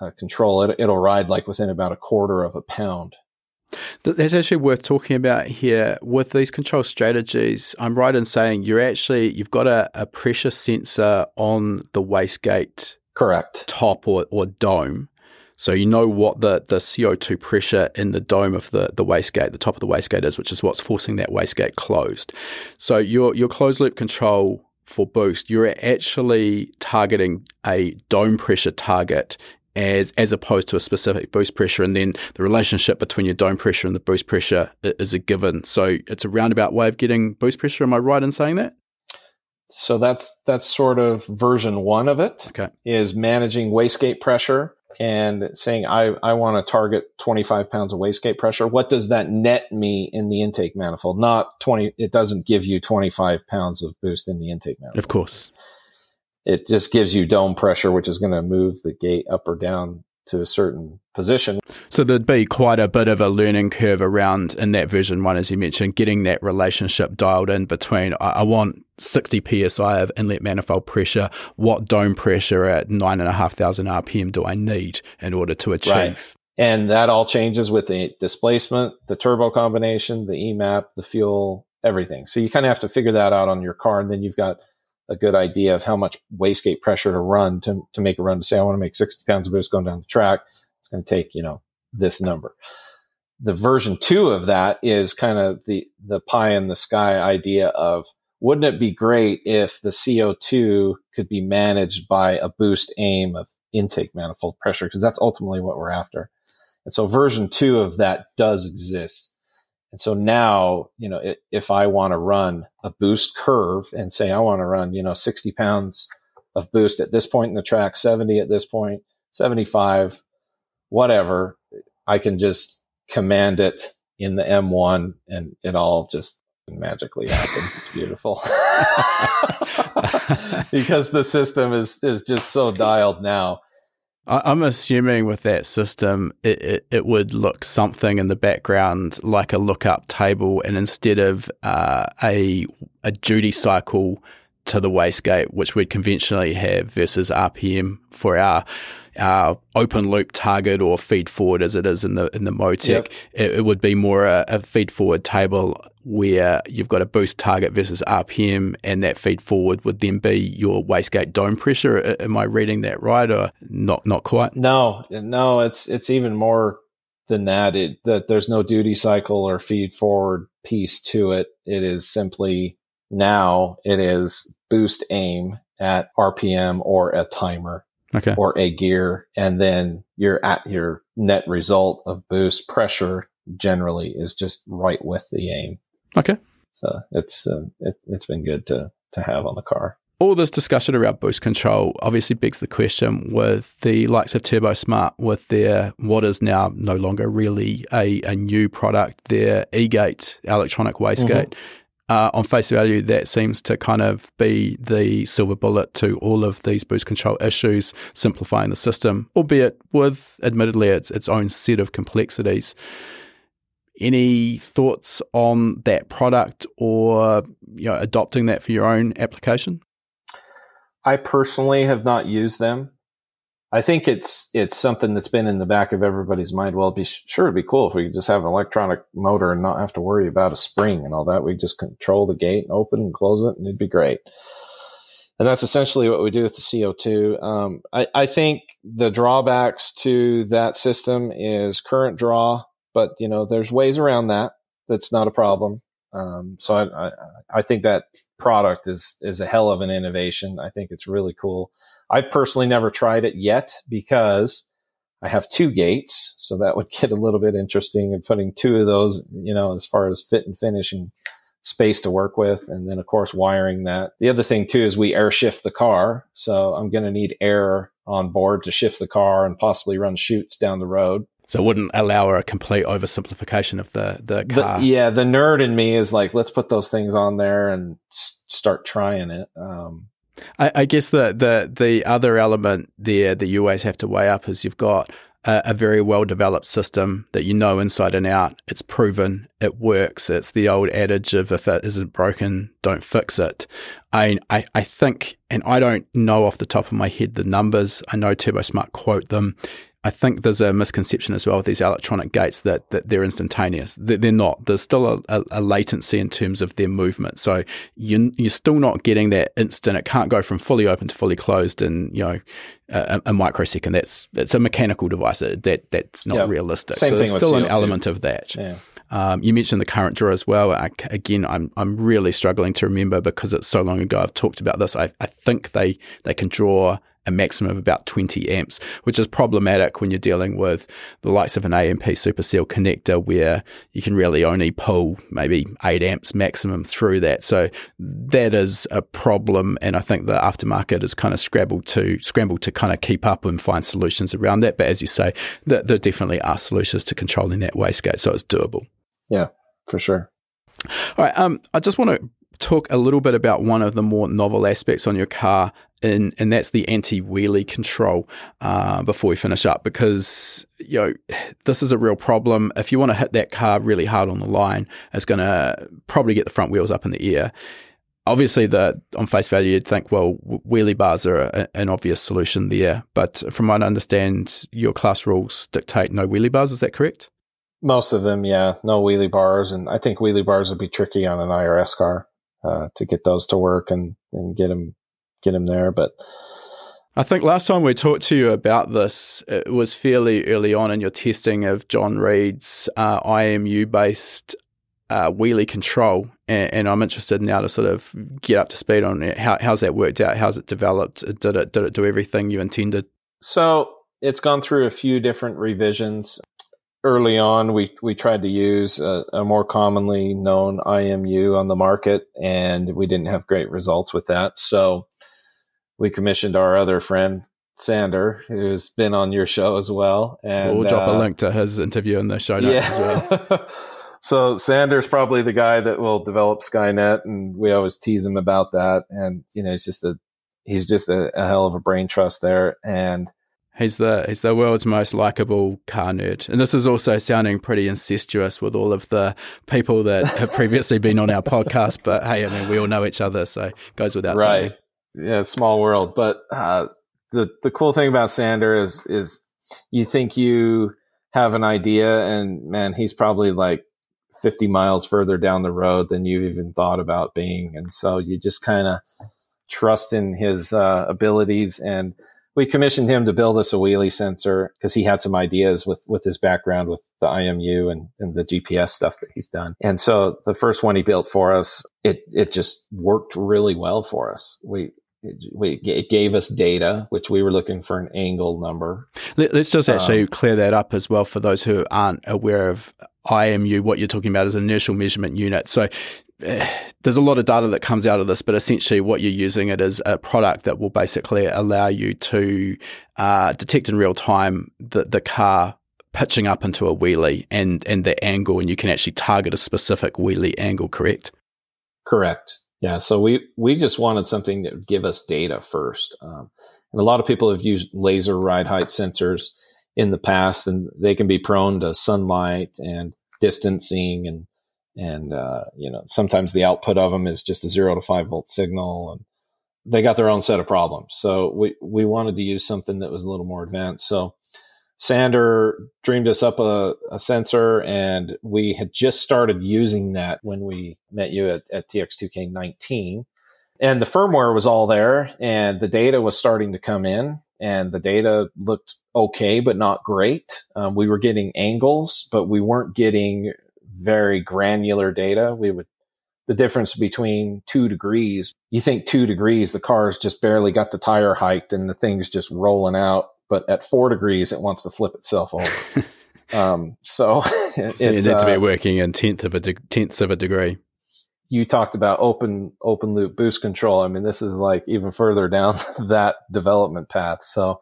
uh, control. It, it'll ride like within about a quarter of a pound. That's actually worth talking about here with these control strategies. I'm right in saying you're actually you've got a, a pressure sensor on the wastegate correct top or, or dome. So you know what the, the CO2 pressure in the dome of the, the wastegate, the top of the wastegate is, which is what's forcing that wastegate closed. So your your closed loop control for boost, you're actually targeting a dome pressure target as as opposed to a specific boost pressure, and then the relationship between your dome pressure and the boost pressure is a given. So it's a roundabout way of getting boost pressure. Am I right in saying that? So that's that's sort of version one of it. Okay, is managing wastegate pressure and saying I, I want to target 25 pounds of wastegate pressure. What does that net me in the intake manifold? Not 20. It doesn't give you 25 pounds of boost in the intake manifold. Of course. It just gives you dome pressure, which is going to move the gate up or down to a certain position. So there'd be quite a bit of a learning curve around in that version one, as you mentioned, getting that relationship dialed in between I, I want 60 psi of inlet manifold pressure. What dome pressure at nine and a half thousand RPM do I need in order to achieve? Right. And that all changes with the displacement, the turbo combination, the EMAP, the fuel, everything. So you kind of have to figure that out on your car. And then you've got a good idea of how much wastegate pressure to run to, to make a run to say, I want to make 60 pounds of boost going down the track. It's going to take, you know, this number. The version two of that is kind of the, the pie in the sky idea of wouldn't it be great if the CO2 could be managed by a boost aim of intake manifold pressure? Because that's ultimately what we're after. And so version two of that does exist. And so now, you know, if I want to run a boost curve and say I want to run, you know, 60 pounds of boost at this point in the track, 70 at this point, 75, whatever, I can just command it in the M1 and it all just magically happens. It's beautiful. because the system is is just so dialed now I'm assuming with that system, it, it, it, would look something in the background like a lookup table, and instead of uh, a a duty cycle to the wastegate, which we'd conventionally have versus RPM for our our open loop target or feed forward as it is in the in the Motec, yep. it, it, would be more a, a, feed forward table where you've got a boost target versus RPM, and that feed forward would then be your wastegate dome pressure. Am I reading that right, or not? Not quite. No, no, it's it's even more than that. It that there's no duty cycle or feed forward piece to it. It is simply now it is boost aim at RPM or a timer okay. or a gear, and then your at your net result of boost pressure generally is just right with the aim. Okay. So it's uh, it, it's been good to to have on the car. All this discussion around boost control obviously begs the question with the likes of Turbosmart with their what is now no longer really a, a new product, their eGate electronic wastegate. Mm-hmm uh, on face value, that seems to kind of be the silver bullet to all of these boost control issues, simplifying the system, albeit with admittedly its, its own set of complexities. Any thoughts on that product or you know adopting that for your own application? I personally have not used them. I think it's it's something that's been in the back of everybody's mind. Well, it'd be sure it'd be cool if we could just have an electronic motor and not have to worry about a spring and all that. We just control the gate and open and close it, and it'd be great. And that's essentially what we do with the CO2. Um, I, I think the drawbacks to that system is current draw, but you know there's ways around that. That's not a problem. Um, so I, I, I think that product is is a hell of an innovation. I think it's really cool. I've personally never tried it yet because I have two gates, so that would get a little bit interesting and putting two of those, you know, as far as fit and finish and space to work with. And then of course wiring that. The other thing too is we air shift the car. So I'm going to need air on board to shift the car and possibly run chutes down the road. So it wouldn't allow a complete oversimplification of the the car. The, yeah, the nerd in me is like, let's put those things on there and s- start trying it. Um, I, I, guess the the the other element there that you always have to weigh up is you've got a, a, very well developed system that you know inside and out. It's proven, it works. It's the old adage of if it isn't broken, don't fix it. I I, I think, and I don't know off the top of my head the numbers. I know TurboSmart quote them I think there's a misconception as well with these electronic gates that, that they're instantaneous. They're not. There's still a, a, latency in terms of their movement. So you, you're still not getting that instant. It can't go from fully open to fully closed in you know a, a microsecond. That's it's a mechanical device. That that's not realistic. Same so thing there's still an element of that. Yeah. Um, you mentioned the current draw as well. I, again, I'm I'm really struggling to remember because it's so long ago. I've talked about this. I, I think they they can draw a maximum of about 20 amps, which is problematic when you're dealing with the likes of an AMP Superseal connector where you can really only pull maybe 8 amps maximum through that. So that is a problem and I think the aftermarket is kind of scrambled to scrambled to kind of keep up and find solutions around that. But as you say, there, there definitely are solutions to controlling that wastegate, so it's doable. Yeah, for sure. All right, um, I just want to talk a little bit about one of the more novel aspects on your car, and and that's the anti wheelie control. Uh, before we finish up, because you know this is a real problem. If you want to hit that car really hard on the line, it's going to probably get the front wheels up in the air. Obviously, the on face value, you'd think, well, wheelie bars are a, an obvious solution there. But from what I understand, your class rules dictate no wheelie bars. Is that correct? Most of them, yeah, no wheelie bars, and I think wheelie bars would be tricky on an IRS car uh, to get those to work and, and get them get them there. But I think last time we talked to you about this, it was fairly early on in your testing of John Reed's uh, IMU based uh, wheelie control, and, and, I'm interested now to sort of get up to speed on it. How, how's that worked out? How's it developed? Did it did it do everything you intended? So it's gone through a few different revisions early on, we, we tried to use a, a, more commonly known IMU on the market, and we didn't have great results with that. So we commissioned our other friend, Sander, who's been on your show as well. And we'll drop uh, a link to his interview in the show notes yeah. as well. so Sander's probably the guy that will develop Skynet, and we always tease him about that. And you know, he's just a he's just a, a hell of a brain trust there, and He's the he's the world's most likable car nerd, and this is also sounding pretty incestuous with all of the people that have previously been on our podcast. But hey, I mean, we all know each other, so it goes without right. saying. Yeah, small world. But uh, the the cool thing about Sander is is you think you have an idea, and man, he's probably like 50 miles further down the road than you've even thought about being, and so you just kind of trust in his uh, abilities and we commissioned him to build us a wheelie sensor because he had some ideas with with his background with the IMU and, and the GPS stuff that he's done. And so the first one he built for us, it it just worked really well for us. We we, it gave us data, which we were looking for an angle number. Let, us just actually um, clear that up as well for those who aren't aware of IMU. What you're talking about is inertial measurement unit. So there's a lot of data that comes out of this, but essentially what you're using it is a product that will basically allow you to uh, detect in real time the, the car pitching up into a wheelie and, and the angle, and you can actually target a specific wheelie angle, correct? Correct. Yeah. So we, we just wanted something that would give us data first. Um, and a lot of people have used laser ride height sensors in the past, and they can be prone to sunlight and distancing and and uh, you know sometimes the output of them is just a zero to five volt signal and they got their own set of problems. So we we wanted to use something that was a little more advanced. So Sander dreamed us up a, a, sensor, and we had just started using that when we met you at, at TX2K19. And the firmware was all there, and the data was starting to come in, and the data looked okay, but not great. Um, we were getting angles, but we weren't getting very granular data. We would the difference between two degrees. You think two degrees, the car's just barely got the tire hiked and the thing's just rolling out but at four degrees, it wants to flip itself over. um, so, so you need uh, to be uh, working in tenth of a de- tenths of a degree. You talked about open open loop boost control. I mean, this is like even further down that development path. So,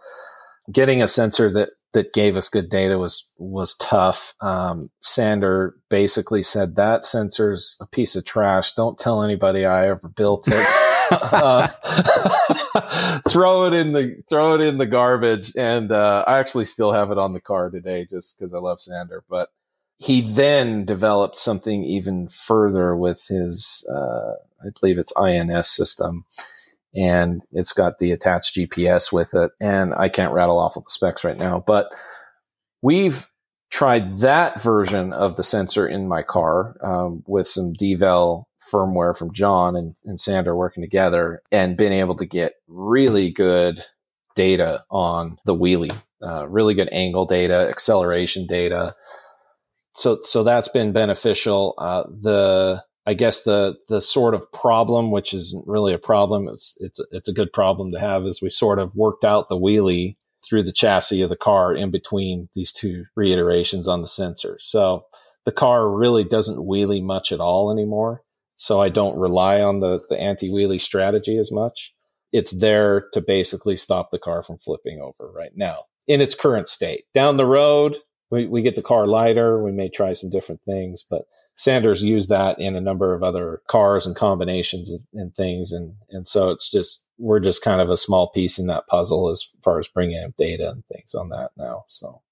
getting a sensor that that gave us good data was was tough. Um, Sander basically said that sensor's a piece of trash. Don't tell anybody I ever built it. uh, throw it in the throw it in the garbage. And uh, I actually still have it on the car today, just because I love Sander. But he then developed something even further with his, uh, I believe it's INS system, and it's got the attached GPS with it. And I can't rattle off of the specs right now, but we've tried that version of the sensor in my car um, with some Devel firmware from John and, and Sander working together and been able to get really good data on the wheelie, uh, really good angle data, acceleration data. So, so that's been beneficial. Uh, the, I guess the, the sort of problem, which isn't really a problem, it's, it's, it's a good problem to have is we sort of worked out the wheelie through the chassis of the car in between these two reiterations on the sensor. So the car really doesn't wheelie much at all anymore. So I don't rely on the, the anti wheelie strategy as much. It's there to basically stop the car from flipping over right now in its current state. Down the road, we, we get the car lighter. We may try some different things, but Sanders used that in a number of other cars and combinations and things. And, and so it's just, we're just kind of a small piece in that puzzle as far as bringing in data and things on that now. So.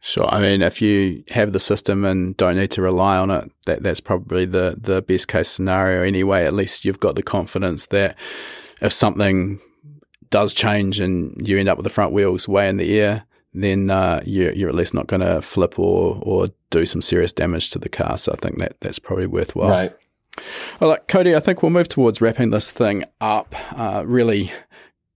Sure. I mean, if you have the system and don't need to rely on it, that that's probably the the best case scenario anyway. At least you've got the confidence that if something does change and you end up with the front wheels way in the air, then uh, you're, you're at least not going to flip or or do some serious damage to the car. So I think that that's probably worthwhile. Right. All right, Cody. I think we'll move towards wrapping this thing up. Uh, really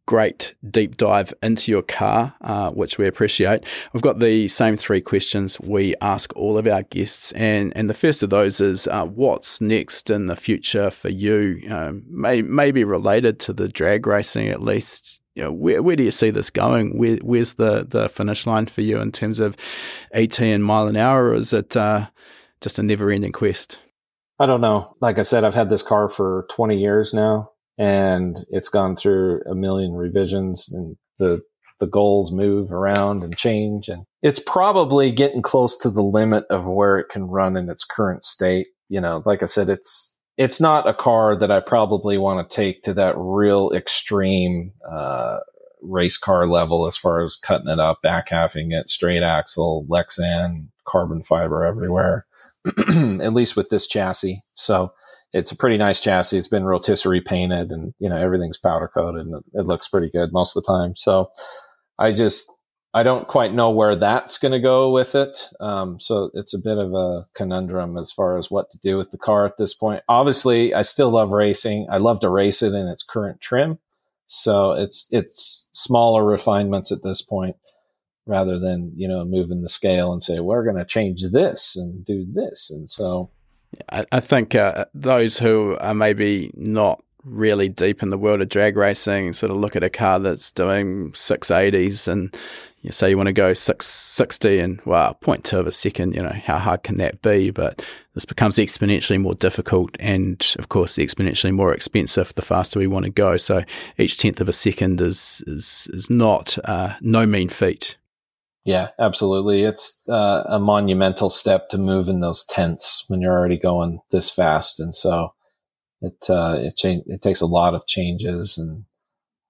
great deep dive into your car, uh, which we appreciate. We've got the same three questions we ask all of our guests, and and the first of those is uh, what's next in the future for you? Um, may maybe related to the drag racing at least. You know, where, where do you see this going? Where, where's the, the finish line for you in terms of ET and mile an hour, or is it uh, just a never ending quest? I don't know. Like I said, I've had this car for 20 years now and it's gone through a million revisions and the the goals move around and change and it's probably getting close to the limit of where it can run in its current state you know like i said it's it's not a car that i probably want to take to that real extreme uh, race car level as far as cutting it up back halving it straight axle lexan carbon fiber everywhere at least with this chassis so it's a pretty nice chassis. It's been rotisserie painted and, you know, everything's powder coated and it looks pretty good most of the time. So I just, I don't quite know where that's going to go with it. Um, so it's a bit of a conundrum as far as what to do with the car at this point. Obviously, I still love racing. I love to race it in its current trim. So it's, it's smaller refinements at this point rather than, you know, moving the scale and say, we're going to change this and do this. And so, I, I think uh, those who are maybe not really deep in the world of drag racing sort of look at a car that's doing 680s and you say you want to go 660 and wow 0.2 of a second you know how hard can that be? But this becomes exponentially more difficult and of course exponentially more expensive the faster we want to go. So each tenth of a second is is is not uh, no mean feat. Yeah, absolutely. It's uh, a monumental step to move in those tenths when you're already going this fast, and so it uh, it cha- it takes a lot of changes, and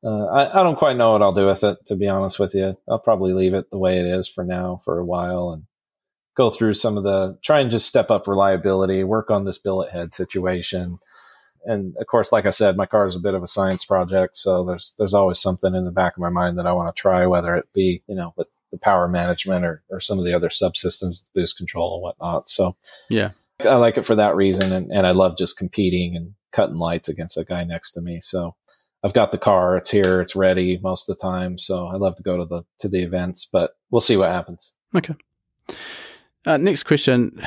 uh, I, I don't quite know what I'll do with it. To be honest with you, I'll probably leave it the way it is for now for a while, and go through some of the try and just step up reliability, work on this billet head situation, and of course, like I said, my car is a bit of a science project, so there's there's always something in the back of my mind that I want to try, whether it be you know with the power management or or some of the other subsystems, boost control and whatnot. So yeah, I like it for that reason, and and I love just competing and cutting lights against a guy next to me. So I've got the car, it's here, it's ready most of the time. So I love to go to the to the events, but we'll see what happens. Okay. Uh, next question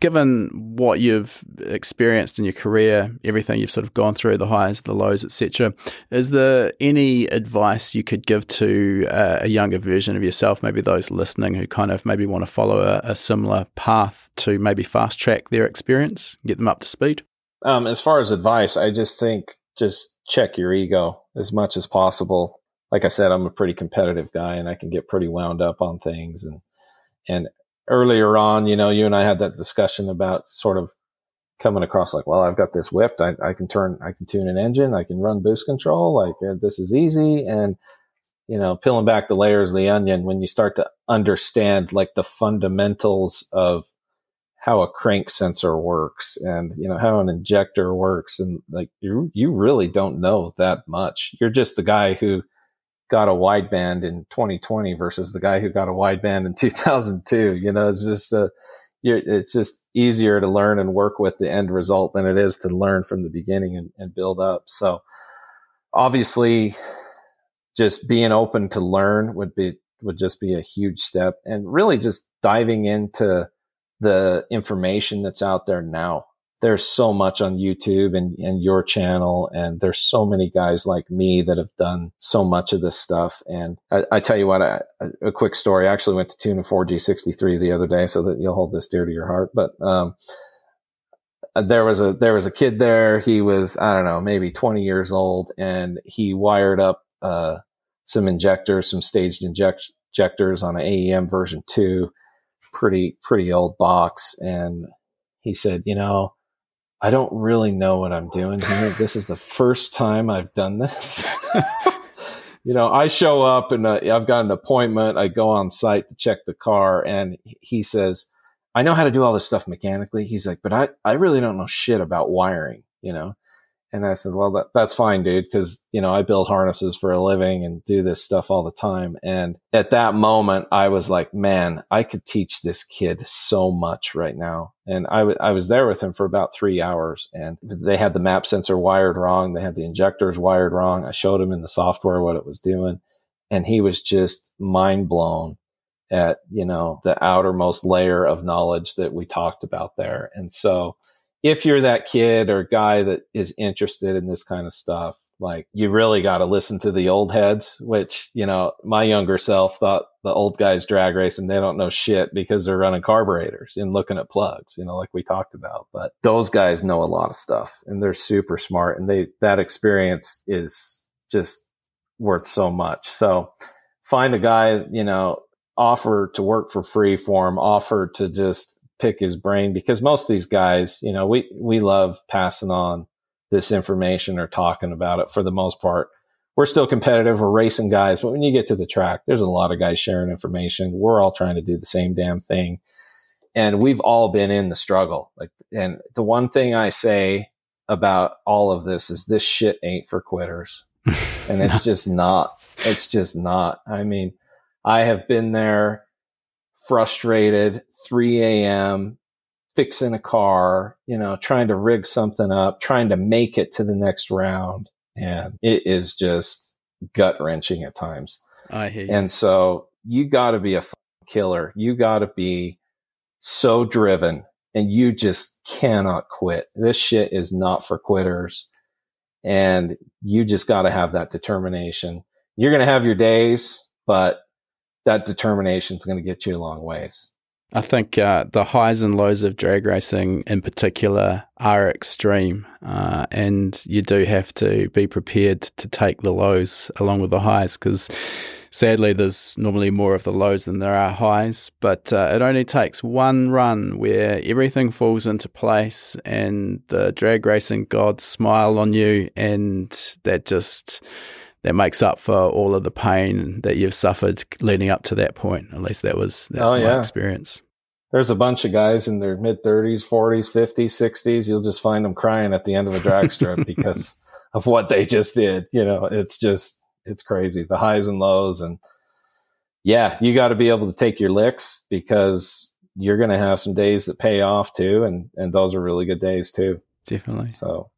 given what you've experienced in your career, everything you've sort of gone through, the highs, the lows, etc., is there any advice you could give to uh, a younger version of yourself, maybe those listening who kind of maybe want to follow a, a similar path to maybe fast track their experience, get them up to speed? Um, as far as advice, I just think just check your ego as much as possible. Like I said, I'm a pretty competitive guy and I can get pretty wound up on things and and earlier on, you know, you and I had that discussion about sort of coming across like, well, I've got this whipped. I, I can turn, I can tune an engine. I can run boost control. Like uh, this is easy. And, you know, peeling back the layers of the onion, when you start to understand like the fundamentals of how a crank sensor works and, you know, how an injector works. And like you, you really don't know that much. You're just the guy who got a wideband in 2020 versus the guy who got a wideband in 2002. You know, it's just a, uh, it's just easier to learn and work with the end result than it is to learn from the beginning and, and build up. So obviously just being open to learn would be, would just be a huge step and really just diving into the information that's out there now there's so much on YouTube and, and your channel. And there's so many guys like me that have done so much of this stuff. And I, I tell you what, I, a quick story. I actually went to tune a 4G63 the other day so that you'll hold this dear to your heart. But, um, there was a, there was a kid there. He was, I don't know, maybe 20 years old and he wired up, uh, some injectors, some staged inject- injectors on an AEM version two, pretty, pretty old box. And he said, you know, I don't really know what I'm doing here. this is the first time I've done this. you know, I show up and uh, I've got an appointment. I go on site to check the car, and he says, I know how to do all this stuff mechanically. He's like, but I, I really don't know shit about wiring, you know? And I said, well, that, that's fine, dude. Cause, you know, I build harnesses for a living and do this stuff all the time. And at that moment, I was like, man, I could teach this kid so much right now. And I, w- I was there with him for about three hours and they had the map sensor wired wrong. They had the injectors wired wrong. I showed him in the software what it was doing. And he was just mind blown at, you know, the outermost layer of knowledge that we talked about there. And so, if you're that kid or guy that is interested in this kind of stuff, like you really got to listen to the old heads, which, you know, my younger self thought the old guys drag racing, they don't know shit because they're running carburetors and looking at plugs, you know, like we talked about. But those guys know a lot of stuff and they're super smart and they, that experience is just worth so much. So find a guy, you know, offer to work for free for him, offer to just pick his brain because most of these guys, you know, we, we love passing on this information or talking about it for the most part. We're still competitive. We're racing guys, but when you get to the track, there's a lot of guys sharing information. We're all trying to do the same damn thing. And we've all been in the struggle. Like, and the one thing I say about all of this is this shit ain't for quitters. and it's just not. It's just not. I mean, I have been there frustrated, 3 a.m., fixing a car, you know, trying to rig something up, trying to make it to the next round. And it is just gut wrenching at times. I hate And so you got to be a killer. You got to be so driven and you just cannot quit. This shit is not for quitters. And you just got to have that determination. You're going to have your days, but that determination is going to get you a long ways. I think uh, the highs and lows of drag racing in particular are extreme, uh, and you do have to be prepared to take the lows along with the highs because sadly there's normally more of the lows than there are highs. But uh, it only takes one run where everything falls into place and the drag racing gods smile on you, and that just that makes up for all of the pain that you've suffered leading up to that point. At least that was that's oh, my yeah. experience. there's a bunch of guys in their mid 30s, 40s, 50s, 60s. You'll just find them crying at the end of a drag strip because of what they just did. You know, it's just, it's crazy the highs and lows. And yeah, you got to be able to take your licks because you're going to have some days that pay off too. And, and those are really good days too. Definitely. So,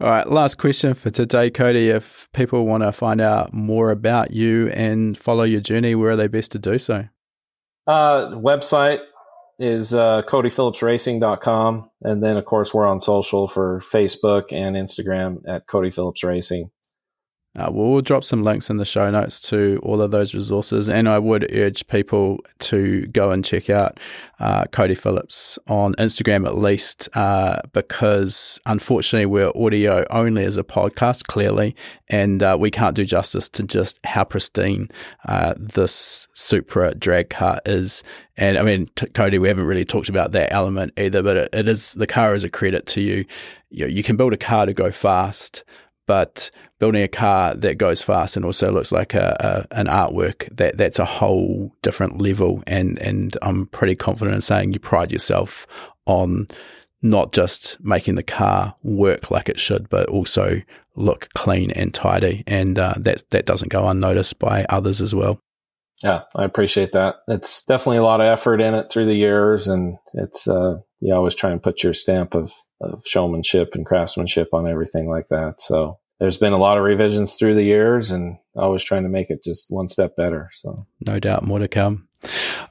all right, last question for today, Cody. If people want to find out more about you and follow your journey, where are they best to do so? Uh, website is uh, CodyPhillipsRacing.com. And then, of course, we're on social for Facebook and Instagram at Cody Phillips Racing. Uh, we'll drop some links in the show notes to all of those resources, and I would urge people to go and check out uh, Cody Phillips on Instagram at least, uh, because unfortunately we're audio only as a podcast, clearly, and uh, we can't do justice to just how pristine uh, this Supra drag car is. And I mean, t- Cody, we haven't really talked about that element either, but it, it is the car is a credit to you. You, know, you can build a car to go fast but building a car that goes fast and also looks like a, a, an artwork that that's a whole different level. And and I'm pretty confident in saying you pride yourself on not just making the car work like it should but also look clean and tidy. And uh, that that doesn't go unnoticed by others as well. Yeah I appreciate that. It's definitely a lot of effort in it through the years. And it's uh, you always try and put your stamp of of showmanship and craftsmanship on everything like that. So there's been a lot of revisions through the years and always trying to make it just one step better. So no doubt more to come.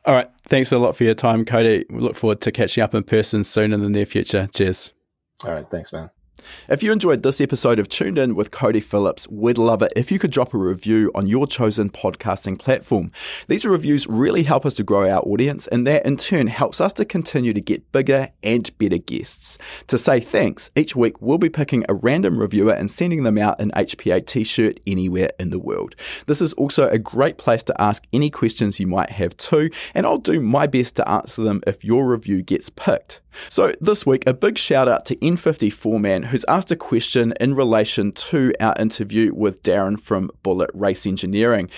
All right. Thanks a lot for your time, Cody. We look forward to catching up in person soon in the near future. Cheers. All right. Thanks, man. If you enjoyed this episode of Tuned In with Cody Phillips, we'd love it if you could drop a review on your chosen podcasting platform. These reviews really help us to grow our audience, and that in turn helps us to continue to get bigger and better guests. To say thanks, each week we'll be picking a random reviewer and sending them out an HPA t shirt anywhere in the world. This is also a great place to ask any questions you might have too, and I'll do my best to answer them if your review gets picked. So, this week, a big shout out to N54 Man who's asked a question in relation to our interview with Darren from Bullet Race Engineering.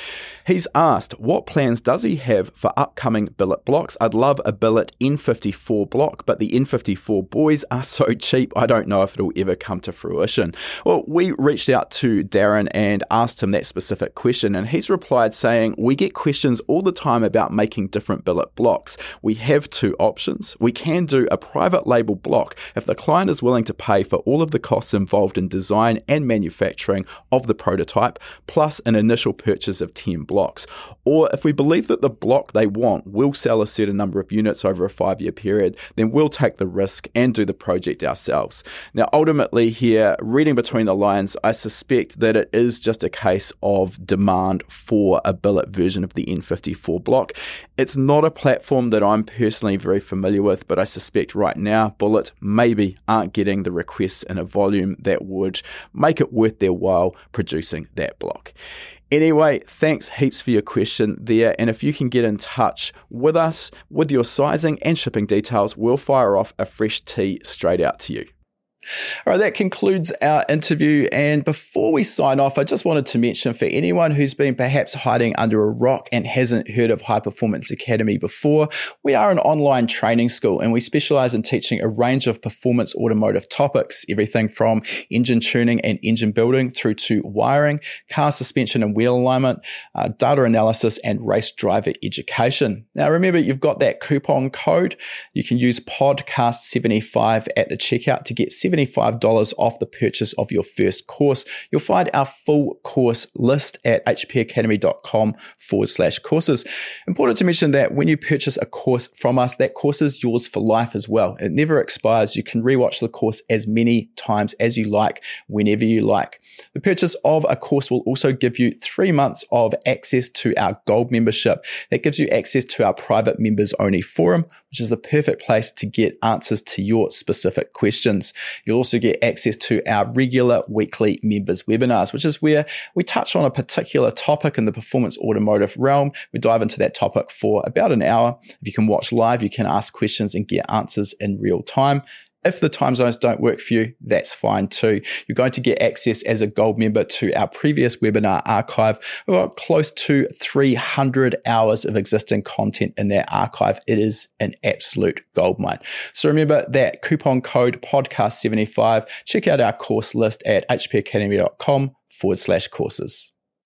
He's asked, What plans does he have for upcoming billet blocks? I'd love a billet N54 block, but the N54 boys are so cheap, I don't know if it'll ever come to fruition. Well, we reached out to Darren and asked him that specific question, and he's replied saying, We get questions all the time about making different billet blocks. We have two options. We can do a private label block if the client is willing to pay for all of the costs involved in design and manufacturing of the prototype, plus an initial purchase of 10 blocks. Or if we believe that the block they want will sell a certain number of units over a five year period, then we'll take the risk and do the project ourselves. Now, ultimately, here, reading between the lines, I suspect that it is just a case of demand for a billet version of the N54 block. It's not a platform that I'm personally very familiar with, but I suspect right now, Bullet maybe aren't getting the requests in a volume that would make it worth their while producing that block. Anyway, thanks heaps for your question there. And if you can get in touch with us with your sizing and shipping details, we'll fire off a fresh tee straight out to you. All right, that concludes our interview. And before we sign off, I just wanted to mention for anyone who's been perhaps hiding under a rock and hasn't heard of High Performance Academy before, we are an online training school and we specialize in teaching a range of performance automotive topics, everything from engine tuning and engine building through to wiring, car suspension and wheel alignment, uh, data analysis, and race driver education. Now, remember, you've got that coupon code. You can use podcast75 at the checkout to get 7 $75 off the purchase of your first course. You'll find our full course list at hpacademy.com forward slash courses. Important to mention that when you purchase a course from us, that course is yours for life as well. It never expires. You can rewatch the course as many times as you like, whenever you like. The purchase of a course will also give you three months of access to our gold membership. That gives you access to our private members only forum, which is the perfect place to get answers to your specific questions. You'll also get access to our regular weekly members webinars, which is where we touch on a particular topic in the performance automotive realm. We dive into that topic for about an hour. If you can watch live, you can ask questions and get answers in real time. If the time zones don't work for you, that's fine too. You're going to get access as a gold member to our previous webinar archive. We've got close to 300 hours of existing content in that archive. It is an absolute goldmine. So remember that coupon code podcast75. Check out our course list at hpacademy.com forward slash courses.